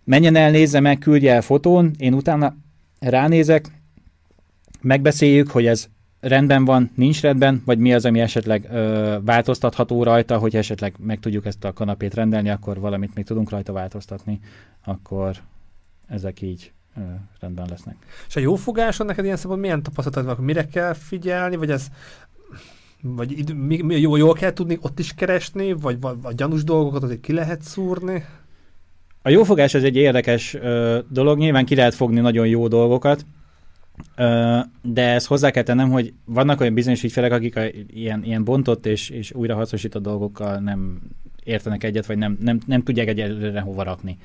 S2: Menjen el, nézze meg, küldje el fotón, én utána ránézek, megbeszéljük, hogy ez rendben van, nincs rendben, vagy mi az, ami esetleg ö, változtatható rajta, hogy esetleg meg tudjuk ezt a kanapét rendelni, akkor valamit még tudunk rajta változtatni, akkor ezek így ö, rendben lesznek.
S1: És a jó fogáson neked ilyen szempontból milyen tapasztalatod van? Mire kell figyelni, vagy ez vagy mi, mi, jól, jól kell tudni ott is keresni, vagy, vagy a gyanús dolgokat azért ki lehet szúrni?
S2: A jófogás ez egy érdekes ö, dolog, nyilván ki lehet fogni nagyon jó dolgokat, ö, de ezt hozzá kell tennem, hogy vannak olyan bizonyos ügyfelek, akik a, ilyen, ilyen bontott és, és újra hasznosított dolgokkal nem értenek egyet, vagy nem, nem, nem tudják egyelőre hova rakni.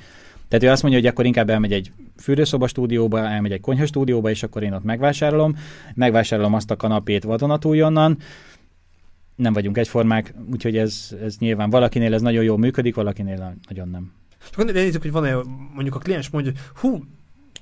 S2: Tehát ő azt mondja, hogy akkor inkább elmegy egy fürdőszoba stúdióba, elmegy egy konyha stúdióba, és akkor én ott megvásárolom, megvásárolom azt a kanapét vadonatúj onnan, nem vagyunk egyformák, úgyhogy ez, ez nyilván valakinél ez nagyon jól működik, valakinél nagyon nem.
S1: És akkor nézzük, hogy van-e, mondjuk a kliens mondja, hogy hú,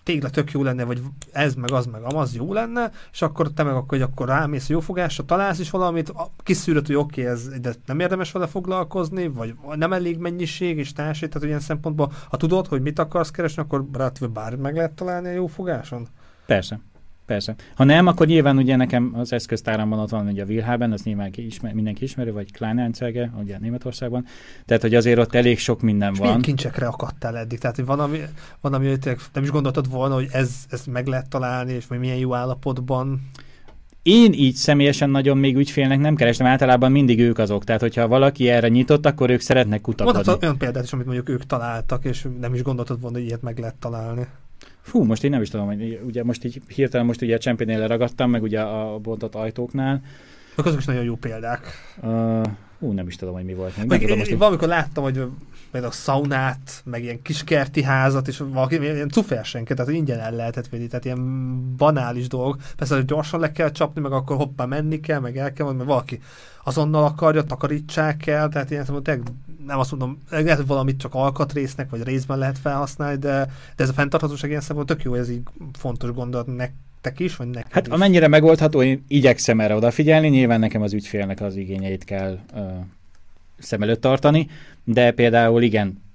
S1: tégla tök jó lenne, vagy ez, meg az, meg amaz jó lenne, és akkor te meg akkor, hogy akkor rámész a jófogásra, találsz is valamit, kiszűröd, hogy oké, okay, ez de nem érdemes vele foglalkozni, vagy nem elég mennyiség és társít, tehát ilyen szempontból, ha tudod, hogy mit akarsz keresni, akkor relatíve bármit meg lehet találni a jófogáson?
S2: Persze. Persze. Ha nem, akkor nyilván ugye nekem az eszköztáramban ott van ugye a Wilhelben, az nyilván ismer, mindenki ismeri, vagy Kleinanzeige, ugye Németországban. Tehát, hogy azért ott elég sok minden
S1: és
S2: van.
S1: Kincsekre akadtál eddig? Tehát, hogy van, ami, van, ami nem is gondoltad volna, hogy ez, ez meg lehet találni, és hogy milyen jó állapotban?
S2: Én így személyesen nagyon még ügyfélnek nem kerestem, általában mindig ők azok. Tehát, hogyha valaki erre nyitott, akkor ők szeretnek kutakodni.
S1: Mondhatod olyan példát is, amit mondjuk ők találtak, és nem is gondoltad volna, hogy ilyet meg lehet találni.
S2: Fú, most én nem is tudom, hogy ugye most így hirtelen most ugye a Championél ragadtam, meg ugye a bontott ajtóknál.
S1: Azok is nagyon jó példák.
S2: Uh, Hú, nem is tudom, hogy mi volt.
S1: Meg, meg tudom, most én valamikor láttam, hogy például a szaunát, meg ilyen kiskerti házat, és valaki ilyen cufersenke, tehát ingyen el lehetett venni, tehát ilyen banális dolog. Persze, hogy gyorsan le kell csapni, meg akkor hoppá menni kell, meg el kell, mert valaki azonnal akarja, takarítsák el, tehát ilyen szemben nem azt mondom, lehet, hogy valamit csak alkatrésznek, vagy részben lehet felhasználni, de, de ez a fenntarthatóság ilyen szemben tök jó, ez így fontos gondolat nektek is, vagy neked
S2: Hát
S1: is?
S2: amennyire megoldható, én igyekszem erre odafigyelni, nyilván nekem az ügyfélnek az igényeit kell uh, szem előtt tartani, de például igen,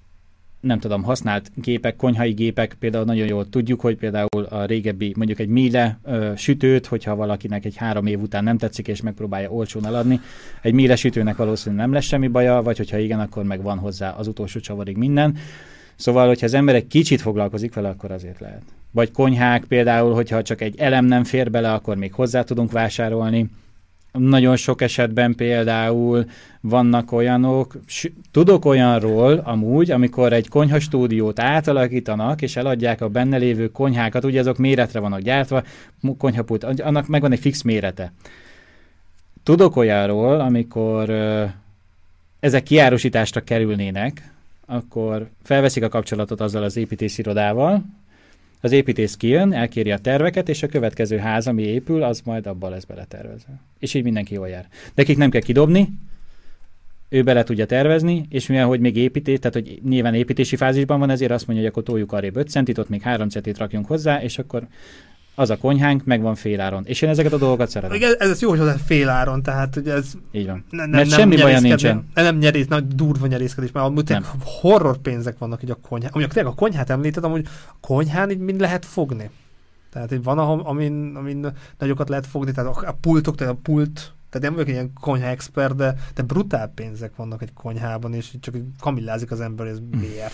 S2: nem tudom, használt gépek, konyhai gépek, például nagyon jól tudjuk, hogy például a régebbi, mondjuk egy Miele ö, sütőt, hogyha valakinek egy három év után nem tetszik, és megpróbálja olcsón eladni, egy Miele sütőnek valószínűleg nem lesz semmi baja, vagy hogyha igen, akkor meg van hozzá az utolsó csavarig minden. Szóval, hogyha az ember egy kicsit foglalkozik vele, akkor azért lehet. Vagy konyhák például, hogyha csak egy elem nem fér bele, akkor még hozzá tudunk vásárolni nagyon sok esetben például vannak olyanok, tudok olyanról amúgy, amikor egy konyhastúdiót átalakítanak, és eladják a benne lévő konyhákat, ugye azok méretre vannak gyártva, konyhapult, annak megvan egy fix mérete. Tudok olyanról, amikor ö, ezek kiárusításra kerülnének, akkor felveszik a kapcsolatot azzal az építészirodával, az építész kijön, elkéri a terveket, és a következő ház, ami épül, az majd abban lesz beletervezve. És így mindenki jól jár. Nekik nem kell kidobni, ő bele tudja tervezni, és mivel hogy még építés, tehát hogy nyilván építési fázisban van, ezért azt mondja, hogy akkor toljuk arrébb 5 centit, ott még 3 centit rakjunk hozzá, és akkor az a konyhánk megvan féláron. És én ezeket a dolgokat szeretem.
S1: Igen, ez, ez jó, hogy hozzá féláron, tehát hogy ez...
S2: Így van. Ne, ne, Mert nem semmi baja nincsen.
S1: Nem nyerész, nagy durva nyerészkedés, mert amúgy nem. horror pénzek vannak így a konyhán. Amúgy a konyhát említed, amúgy a konyhán így mind lehet fogni. Tehát hogy van, amin, amin nagyokat lehet fogni, tehát a pultok, tehát a pult, tehát nem vagyok egy ilyen konyha expert, de, de brutál pénzek vannak egy konyhában, és csak kamillázik az ember, ez miért.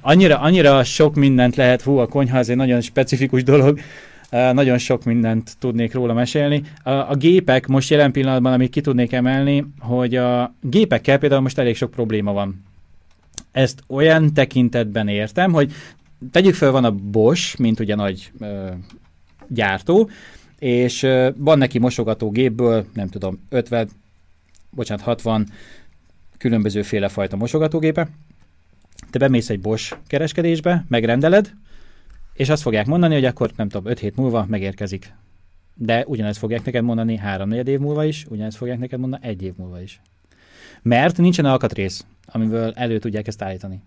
S2: Annyira, annyira sok mindent lehet, hú, a konyha az egy nagyon specifikus dolog, nagyon sok mindent tudnék róla mesélni. A, a gépek most jelen pillanatban, amit ki tudnék emelni, hogy a gépekkel például most elég sok probléma van. Ezt olyan tekintetben értem, hogy tegyük fel, van a Bosch, mint ugye nagy ö, gyártó, és ö, van neki mosogatógépből, nem tudom, 50, bocsánat, 60 különböző féle fajta mosogatógépe. Te bemész egy Bosch kereskedésbe, megrendeled, és azt fogják mondani, hogy akkor nem tudom, 5 hét múlva megérkezik. De ugyanezt fogják neked mondani 3 4 év múlva is, ugyanezt fogják neked mondani egy év múlva is. Mert nincsen alkatrész, amiből elő tudják ezt állítani.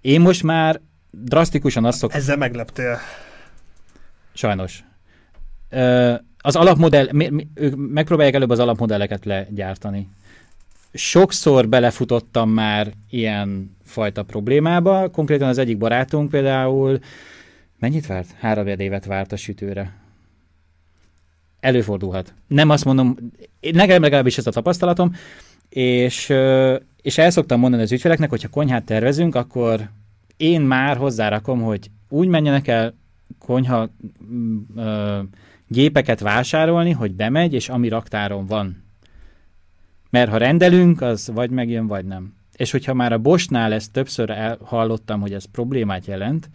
S2: Én most már drasztikusan azt szoktam...
S1: Ezzel megleptél.
S2: Sajnos. Ö, az alapmodell, mi, mi, ők megpróbálják előbb az alapmodelleket legyártani. Sokszor belefutottam már ilyen fajta problémába. Konkrétan az egyik barátunk például Mennyit várt? Három évet várt a sütőre. Előfordulhat. Nem azt mondom, nekem legalábbis ez a tapasztalatom, és, és el szoktam mondani az ügyfeleknek, hogyha konyhát tervezünk, akkor én már hozzárakom, hogy úgy menjenek el konyha ö, gépeket vásárolni, hogy bemegy, és ami raktáron van. Mert ha rendelünk, az vagy megjön, vagy nem. És hogyha már a Bosnál ezt többször hallottam, hogy ez problémát jelent,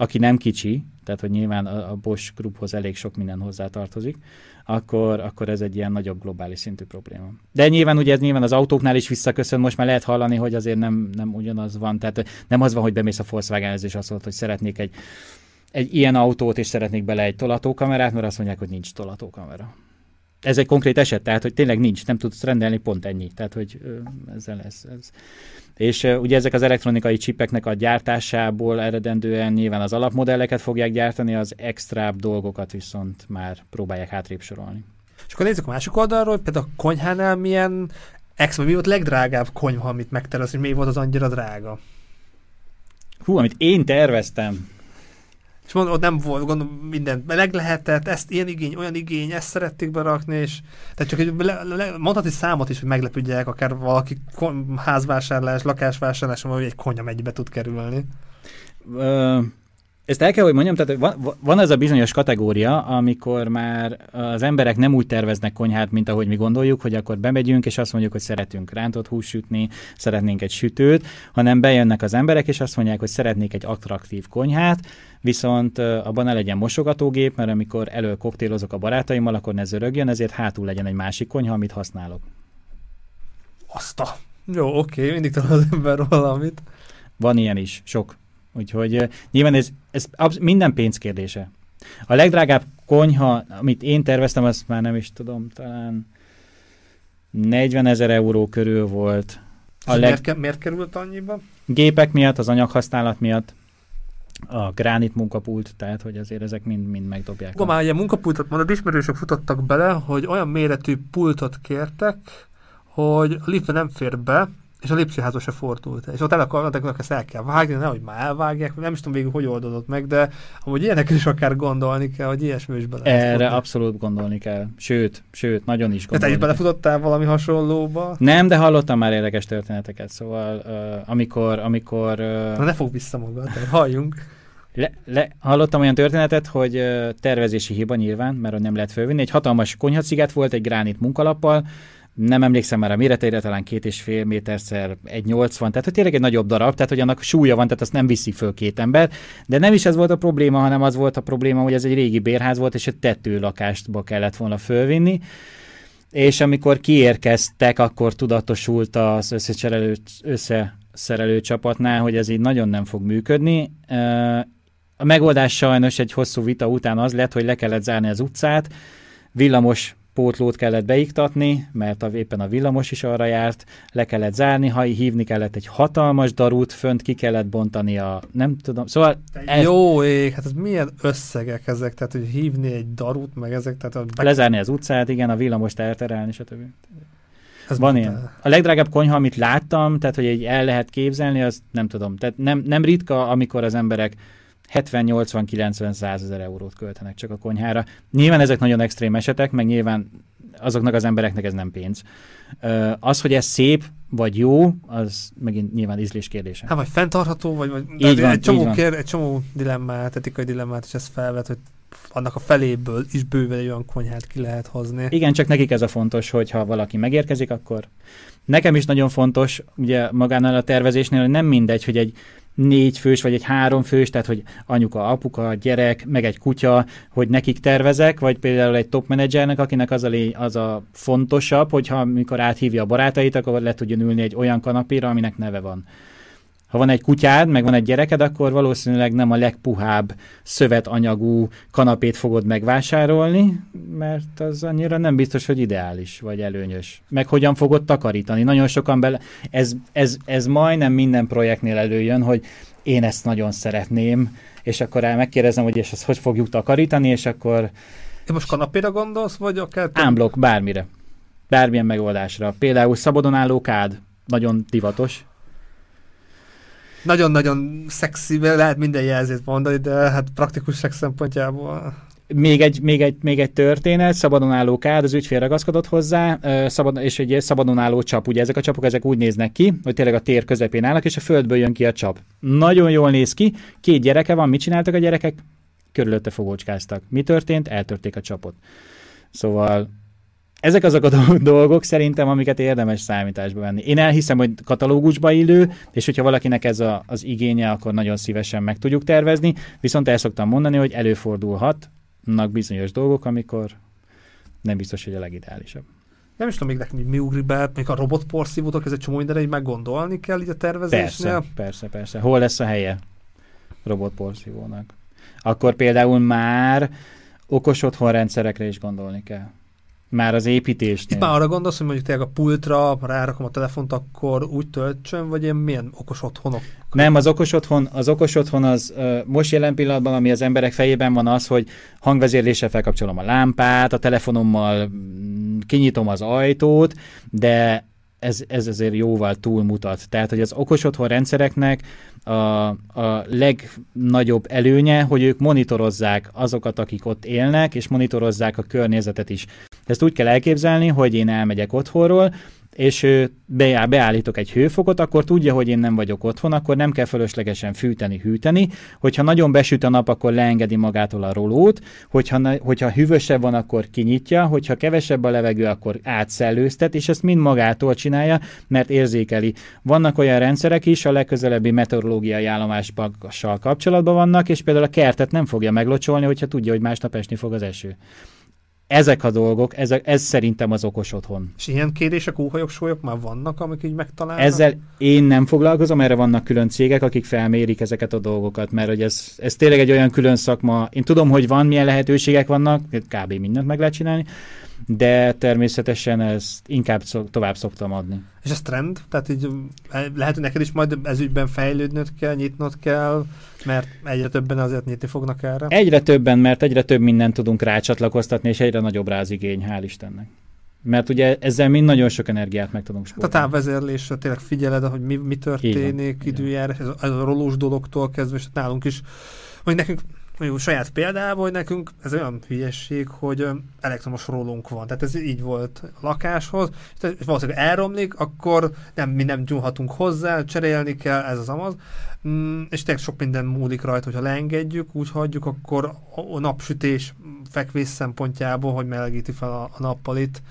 S2: aki nem kicsi, tehát hogy nyilván a, a Bosch Grouphoz elég sok minden hozzátartozik, akkor, akkor ez egy ilyen nagyobb globális szintű probléma. De nyilván ugye ez nyilván az autóknál is visszaköszön, most már lehet hallani, hogy azért nem, nem ugyanaz van, tehát nem az van, hogy bemész a volkswagen és azt mondod, hogy szeretnék egy, egy ilyen autót, és szeretnék bele egy tolatókamerát, mert azt mondják, hogy nincs tolatókamera. Ez egy konkrét eset, tehát hogy tényleg nincs, nem tudsz rendelni pont ennyi. Tehát, hogy ezzel lesz. Ez. És ugye ezek az elektronikai csipeknek a gyártásából eredendően nyilván az alapmodelleket fogják gyártani, az extrább dolgokat viszont már próbálják hátrébb sorolni.
S1: És akkor nézzük a másik oldalról, hogy például a konyhánál milyen extra, mi volt a legdrágább konyha, amit megtervez, hogy mi volt az annyira drága?
S2: Hú, amit én terveztem.
S1: És mondom, ott nem volt, gondolom, minden meg lehetett, ezt ilyen igény, olyan igény, ezt szerették berakni, és tehát csak egy, le, le, mondhatni számot is, hogy meglepődjenek, akár valaki házvásárlás, lakásvásárlás, vagy egy konyha mennyibe tud kerülni.
S2: Uh ezt el kell, hogy mondjam, tehát van, van ez a bizonyos kategória, amikor már az emberek nem úgy terveznek konyhát, mint ahogy mi gondoljuk, hogy akkor bemegyünk, és azt mondjuk, hogy szeretünk rántott hús sütni, szeretnénk egy sütőt, hanem bejönnek az emberek, és azt mondják, hogy szeretnék egy attraktív konyhát, viszont abban ne legyen mosogatógép, mert amikor elő koktélozok a barátaimmal, akkor ne zörögjön, ezért hátul legyen egy másik konyha, amit használok.
S1: Azt a... Jó, oké, mindig talál az ember valamit.
S2: Van ilyen is, sok. Úgyhogy nyilván ez, ez minden pénz kérdése. A legdrágább konyha, amit én terveztem, azt már nem is tudom, talán 40 ezer euró körül volt.
S1: A leg... miért, miért került annyiba?
S2: Gépek miatt, az anyaghasználat miatt, a gránit munkapult, tehát hogy azért ezek mind, mind megdobják.
S1: Akkor már ugye munkapultot mondod, ismerősök futottak bele, hogy olyan méretű pultot kértek, hogy a liftbe nem fér be, és a lépcsőházba se fordult. És ott el akarnak, ezt el kell vágni, nehogy már elvágják, nem is tudom végül, hogy oldódott meg, de amúgy ilyenek is akár gondolni kell, hogy ilyesmi is bele.
S2: Erre abszolút gondolni kell. Sőt, sőt, nagyon is gondolni.
S1: De te is belefutottál valami hasonlóba?
S2: Nem, de hallottam már érdekes történeteket, szóval uh, amikor, amikor... Uh,
S1: Na ne fog vissza magad, halljunk.
S2: Le, le, hallottam olyan történetet, hogy uh, tervezési hiba nyilván, mert nem lehet fölvinni. Egy hatalmas konyhaciget volt egy gránit munkalappal, nem emlékszem már a méretére, talán két és fél méterszer egy 80, tehát hogy tényleg egy nagyobb darab, tehát hogy annak súlya van, tehát azt nem viszi föl két ember, de nem is ez volt a probléma, hanem az volt a probléma, hogy ez egy régi bérház volt, és egy tetőlakástba kellett volna fölvinni, és amikor kiérkeztek, akkor tudatosult az összeszerelő, összeszerelő csapatnál, hogy ez így nagyon nem fog működni. A megoldás sajnos egy hosszú vita után az lett, hogy le kellett zárni az utcát, villamos pótlót kellett beiktatni, mert a, éppen a villamos is arra járt, le kellett zárni, ha hívni kellett egy hatalmas darút, fönt ki kellett bontani a, nem tudom, szóval...
S1: Ez... Jó ég, hát ez milyen összegek ezek, tehát hogy hívni egy darút, meg ezek, tehát... A
S2: be... Lezárni az utcát, igen, a villamost elterelni, stb. Ez Van ilyen. A legdrágább konyha, amit láttam, tehát hogy egy el lehet képzelni, az nem tudom. Tehát nem, nem ritka, amikor az emberek 70-80-90 százezer eurót költenek csak a konyhára. Nyilván ezek nagyon extrém esetek, meg nyilván azoknak az embereknek ez nem pénz. Az, hogy ez szép vagy jó, az megint nyilván ízlés kérdése.
S1: Hát vagy fenntartható, vagy, vagy
S2: így van,
S1: egy, csomó
S2: így.
S1: Kér, egy csomó dilemmát, etikai dilemmát, és ez felvet, hogy annak a feléből is bőven egy olyan konyhát ki lehet hozni.
S2: Igen, csak nekik ez a fontos, hogy ha valaki megérkezik, akkor nekem is nagyon fontos, ugye magánál a tervezésnél, hogy nem mindegy, hogy egy négy fős, vagy egy három fős, tehát hogy anyuka, apuka, gyerek, meg egy kutya, hogy nekik tervezek, vagy például egy top menedzsernek, akinek az a, lény, az a fontosabb, hogyha amikor áthívja a barátait, akkor le tudjon ülni egy olyan kanapéra, aminek neve van ha van egy kutyád, meg van egy gyereked, akkor valószínűleg nem a legpuhább szövetanyagú kanapét fogod megvásárolni, mert az annyira nem biztos, hogy ideális vagy előnyös. Meg hogyan fogod takarítani. Nagyon sokan bele... Ez, ez, ez majdnem minden projektnél előjön, hogy én ezt nagyon szeretném, és akkor el megkérdezem, hogy és ezt hogy fogjuk takarítani, és akkor...
S1: Te most kanapéra gondolsz, vagy akár...
S2: Ámblok, bármire. Bármilyen megoldásra. Például szabadon álló kád, nagyon divatos
S1: nagyon-nagyon szexi, lehet minden jelzést mondani, de hát praktikus sex szempontjából
S2: még egy, még, egy, még egy történet, szabadon álló kád, az ügyfél ragaszkodott hozzá, szabad, és egy szabadon álló csap. Ugye ezek a csapok ezek úgy néznek ki, hogy tényleg a tér közepén állnak, és a földből jön ki a csap. Nagyon jól néz ki, két gyereke van, mit csináltak a gyerekek? Körülötte fogócskáztak. Mi történt? Eltörték a csapot. Szóval ezek azok a dolgok szerintem, amiket érdemes számításba venni. Én elhiszem, hogy katalógusba illő, és hogyha valakinek ez a, az igénye, akkor nagyon szívesen meg tudjuk tervezni, viszont el szoktam mondani, hogy előfordulhatnak bizonyos dolgok, amikor nem biztos, hogy a legideálisabb.
S1: Nem is tudom még nekem, hogy mi ugrik be, még a robotporszívótok, ez egy csomó mindenre így meggondolni kell így a tervezésnél.
S2: Persze, persze, persze. Hol lesz a helye robotporszívónak? Akkor például már okos otthonrendszerekre is gondolni kell már az építésnél.
S1: Itt már arra gondolsz, hogy mondjuk tényleg a pultra rárakom a telefont, akkor úgy töltsön, vagy ilyen milyen okos otthonok?
S2: Nem, az okos otthon, az okos otthon az most jelen pillanatban, ami az emberek fejében van az, hogy hangvezérléssel felkapcsolom a lámpát, a telefonommal mm, kinyitom az ajtót, de ez, ez azért jóval túlmutat. Tehát, hogy az okos otthon rendszereknek a, a legnagyobb előnye, hogy ők monitorozzák azokat, akik ott élnek, és monitorozzák a környezetet is. Ezt úgy kell elképzelni, hogy én elmegyek otthonról, és beállítok egy hőfokot, akkor tudja, hogy én nem vagyok otthon, akkor nem kell fölöslegesen fűteni, hűteni. Hogyha nagyon besüt a nap, akkor leengedi magától a rolót, hogyha, hogyha hűvösebb van, akkor kinyitja, hogyha kevesebb a levegő, akkor átszellőztet, és ezt mind magától csinálja, mert érzékeli. Vannak olyan rendszerek is, a legközelebbi meteorológiai állomással kapcsolatban vannak, és például a kertet nem fogja meglocsolni, hogyha tudja, hogy másnap esni fog az eső ezek a dolgok, ezek, ez szerintem az okos otthon.
S1: És ilyen kérdések, óhajok, sólyok már vannak, amik így megtalálnak?
S2: Ezzel én nem foglalkozom, erre vannak külön cégek, akik felmérik ezeket a dolgokat, mert hogy ez, ez tényleg egy olyan külön szakma. Én tudom, hogy van, milyen lehetőségek vannak, kb. mindent meg lehet csinálni, de természetesen ezt inkább szok, tovább szoktam adni.
S1: És ez trend? Tehát így lehet, hogy neked is majd ezügyben fejlődnöd kell, nyitnod kell, mert egyre többen azért nyitni fognak erre?
S2: Egyre többen, mert egyre több mindent tudunk rácsatlakoztatni, és egyre nagyobb rá az igény, hál' Istennek. Mert ugye ezzel mind nagyon sok energiát meg tudunk
S1: spórolni. Hát a távvezérlésre tényleg figyeled, hogy mi, mi történik, időjárás, ez, ez a rolós dologtól kezdve, és nálunk is, hogy nekünk mondjuk saját példában, hogy nekünk ez olyan hülyesség, hogy elektromos rólunk van. Tehát ez így volt a lakáshoz, és valószínűleg elromlik, akkor nem, mi nem gyúlhatunk hozzá, cserélni kell, ez az amaz. Mm, és tényleg sok minden múlik rajta, hogyha leengedjük, úgy hagyjuk, akkor a napsütés fekvés szempontjából, hogy melegíti fel a, a nappalit.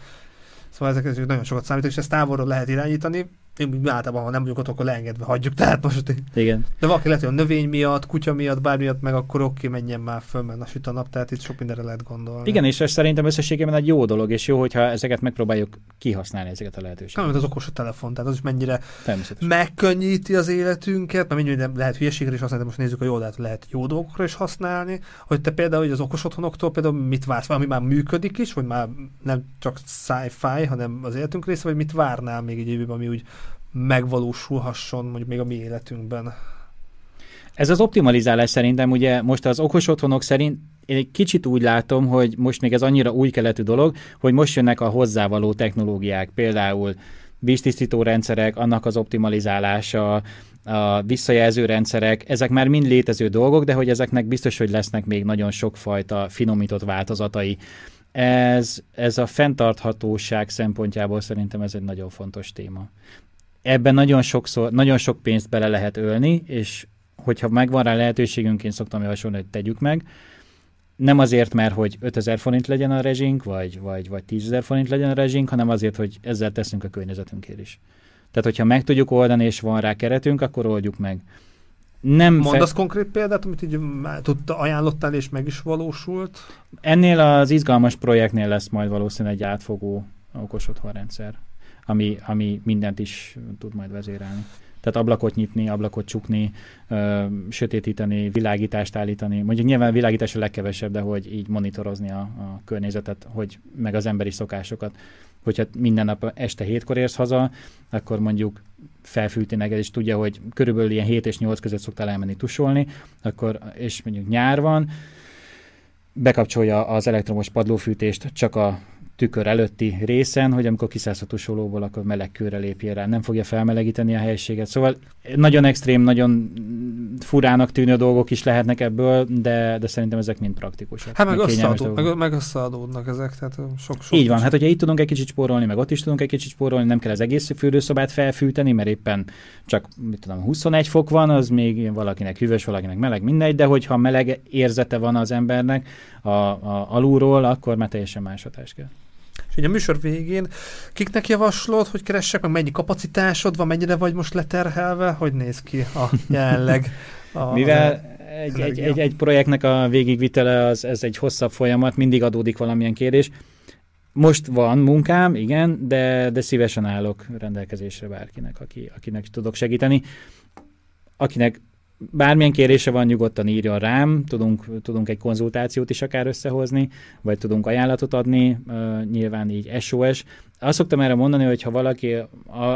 S1: Szóval ezek nagyon sokat számítanak, és ezt távolról lehet irányítani, én általában, ha nem vagyunk ott, akkor leengedve hagyjuk. Tehát most
S2: Igen.
S1: De valaki lehet, hogy a növény miatt, kutya miatt, bármi miatt, meg akkor oké, menjen már föl, mert a süt a nap, tehát itt sok mindenre lehet gondolni.
S2: Igen, és ez szerintem összességében egy jó dolog, és jó, hogyha ezeket megpróbáljuk kihasználni, ezeket a lehetőségeket.
S1: Nem, az okos a telefon, tehát az is mennyire megkönnyíti az életünket, mert mennyire lehet hülyeségre is használni, de most nézzük a jó oldalt, lehet jó dolgokra is használni, hogy te például hogy az okos otthonoktól például mit vársz, valami már működik is, vagy már nem csak sci-fi, hanem az életünk része, vagy mit várnál még egy évben, ami úgy megvalósulhasson mondjuk még a mi életünkben.
S2: Ez az optimalizálás szerintem ugye most az okos otthonok szerint én egy kicsit úgy látom, hogy most még ez annyira új keletű dolog, hogy most jönnek a hozzávaló technológiák, például víztisztító rendszerek, annak az optimalizálása, a visszajelző rendszerek, ezek már mind létező dolgok, de hogy ezeknek biztos, hogy lesznek még nagyon sokfajta finomított változatai. Ez, ez a fenntarthatóság szempontjából szerintem ez egy nagyon fontos téma ebben nagyon sokszor, nagyon sok pénzt bele lehet ölni, és hogyha megvan rá lehetőségünk, én szoktam javasolni, hogy tegyük meg. Nem azért, mert hogy 5000 forint legyen a rezsink, vagy, vagy, vagy 10 forint legyen a rezsink, hanem azért, hogy ezzel teszünk a környezetünkért is. Tehát, hogyha meg tudjuk oldani, és van rá keretünk, akkor oldjuk meg.
S1: Nem Mondasz fe... konkrét példát, amit így tudta, ajánlottál, és meg is valósult?
S2: Ennél az izgalmas projektnél lesz majd valószínűleg egy átfogó okos otthonrendszer ami, ami mindent is tud majd vezérelni. Tehát ablakot nyitni, ablakot csukni, ö, sötétíteni, világítást állítani. Mondjuk nyilván világítás a legkevesebb, de hogy így monitorozni a, a környezetet, hogy meg az emberi szokásokat. Hogyha minden nap este hétkor érsz haza, akkor mondjuk felfűti neked, és tudja, hogy körülbelül ilyen 7 és 8 között szoktál elmenni tusolni, akkor, és mondjuk nyár van, bekapcsolja az elektromos padlófűtést csak a tükör előtti részen, hogy amikor kiszállsz a tusolóból, akkor meleg kőre lépjél rá, nem fogja felmelegíteni a helységet. Szóval nagyon extrém, nagyon furának tűnő dolgok is lehetnek ebből, de, de szerintem ezek mind praktikusak.
S1: Hát meg, összeadód, meg, meg összeadódnak ezek, tehát sok, sok
S2: Így van, hát hogyha itt tudunk egy kicsit spórolni, meg ott is tudunk egy kicsit spórolni, nem kell az egész fürdőszobát felfűteni, mert éppen csak mit tudom, 21 fok van, az még valakinek hűvös, valakinek meleg, mindegy, de hogyha meleg érzete van az embernek a, a alulról, akkor már teljesen más hatás kell.
S1: Ugye a műsor végén kiknek javaslod, hogy keressek, meg mennyi kapacitásod van, mennyire vagy most leterhelve, hogy néz ki a jelenleg?
S2: A, Mivel egy, egy, egy, egy projektnek a végigvitele az ez egy hosszabb folyamat, mindig adódik valamilyen kérdés. Most van munkám, igen, de, de szívesen állok rendelkezésre bárkinek, aki, akinek tudok segíteni. Akinek bármilyen kérése van, nyugodtan írjon rám, tudunk, tudunk egy konzultációt is akár összehozni, vagy tudunk ajánlatot adni, nyilván így SOS. Azt szoktam erre mondani, hogy ha valaki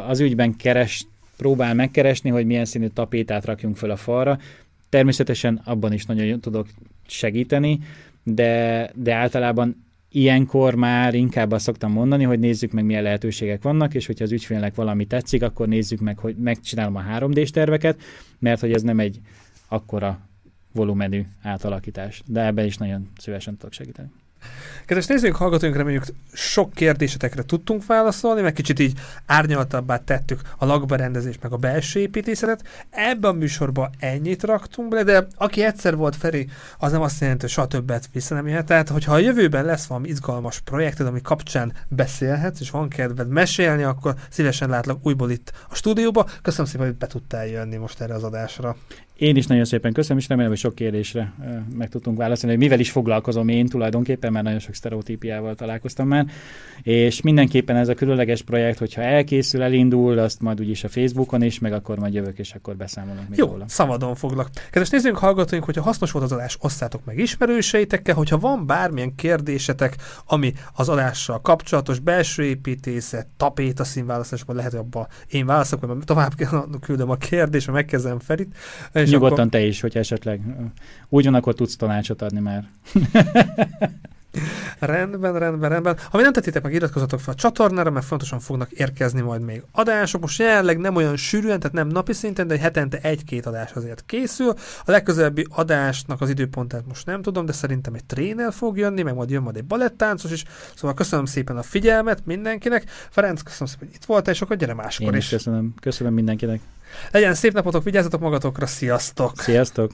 S2: az ügyben keres, próbál megkeresni, hogy milyen színű tapétát rakjunk föl a falra, természetesen abban is nagyon tudok segíteni, de, de általában ilyenkor már inkább azt szoktam mondani, hogy nézzük meg, milyen lehetőségek vannak, és hogyha az ügyfélnek valami tetszik, akkor nézzük meg, hogy megcsinálom a 3D-s terveket, mert hogy ez nem egy akkora volumenű átalakítás. De ebben is nagyon szívesen tudok segíteni.
S1: Kedves nézőink, hallgatóink, reméljük sok kérdésetekre tudtunk válaszolni, meg kicsit így árnyaltabbá tettük a lakberendezést, meg a belső építészetet. Ebben a műsorban ennyit raktunk bele, de aki egyszer volt Feri, az nem azt jelenti, hogy soha többet vissza nem jöhet. Tehát, hogyha a jövőben lesz valami izgalmas projekted, ami kapcsán beszélhetsz, és van kedved mesélni, akkor szívesen látlak újból itt a stúdióba. Köszönöm szépen, hogy be tudtál jönni most erre az adásra.
S2: Én is nagyon szépen köszönöm, és remélem, hogy sok kérdésre meg tudtunk válaszolni, hogy mivel is foglalkozom én tulajdonképpen, mert nagyon sok sztereotípiával találkoztam már, és mindenképpen ez a különleges projekt, hogyha elkészül, elindul, azt majd úgyis a Facebookon is, meg akkor majd jövök, és akkor beszámolunk még
S1: Jó,
S2: róla.
S1: szabadon foglak. Kedves nézzünk, hallgatóink, hogyha hasznos volt az adás, osszátok meg ismerőseitekkel, hogyha van bármilyen kérdésetek, ami az adással kapcsolatos, belső építészet, tapéta színválasztásban lehet, hogy abban én válaszok, vagy tovább küldöm a kérdést, megkezdem Ferit.
S2: És Nyugodtan akkor... te is, hogy esetleg úgy van, akkor tudsz tanácsot adni már.
S1: rendben, rendben, rendben. Ha nem tettétek meg, iratkozzatok fel a csatornára, mert fontosan fognak érkezni majd még adások. Most jelenleg nem olyan sűrűen, tehát nem napi szinten, de hetente egy-két adás azért készül. A legközelebbi adásnak az időpontát most nem tudom, de szerintem egy tréner fog jönni, meg majd jön majd egy balettáncos is. Szóval köszönöm szépen a figyelmet mindenkinek. Ferenc, köszönöm szépen, hogy itt voltál, és akkor gyere máskor
S2: Én
S1: is.
S2: Köszönöm. Köszönöm mindenkinek.
S1: Legyen szép napotok, vigyázzatok magatokra, sziasztok!
S2: Sziasztok!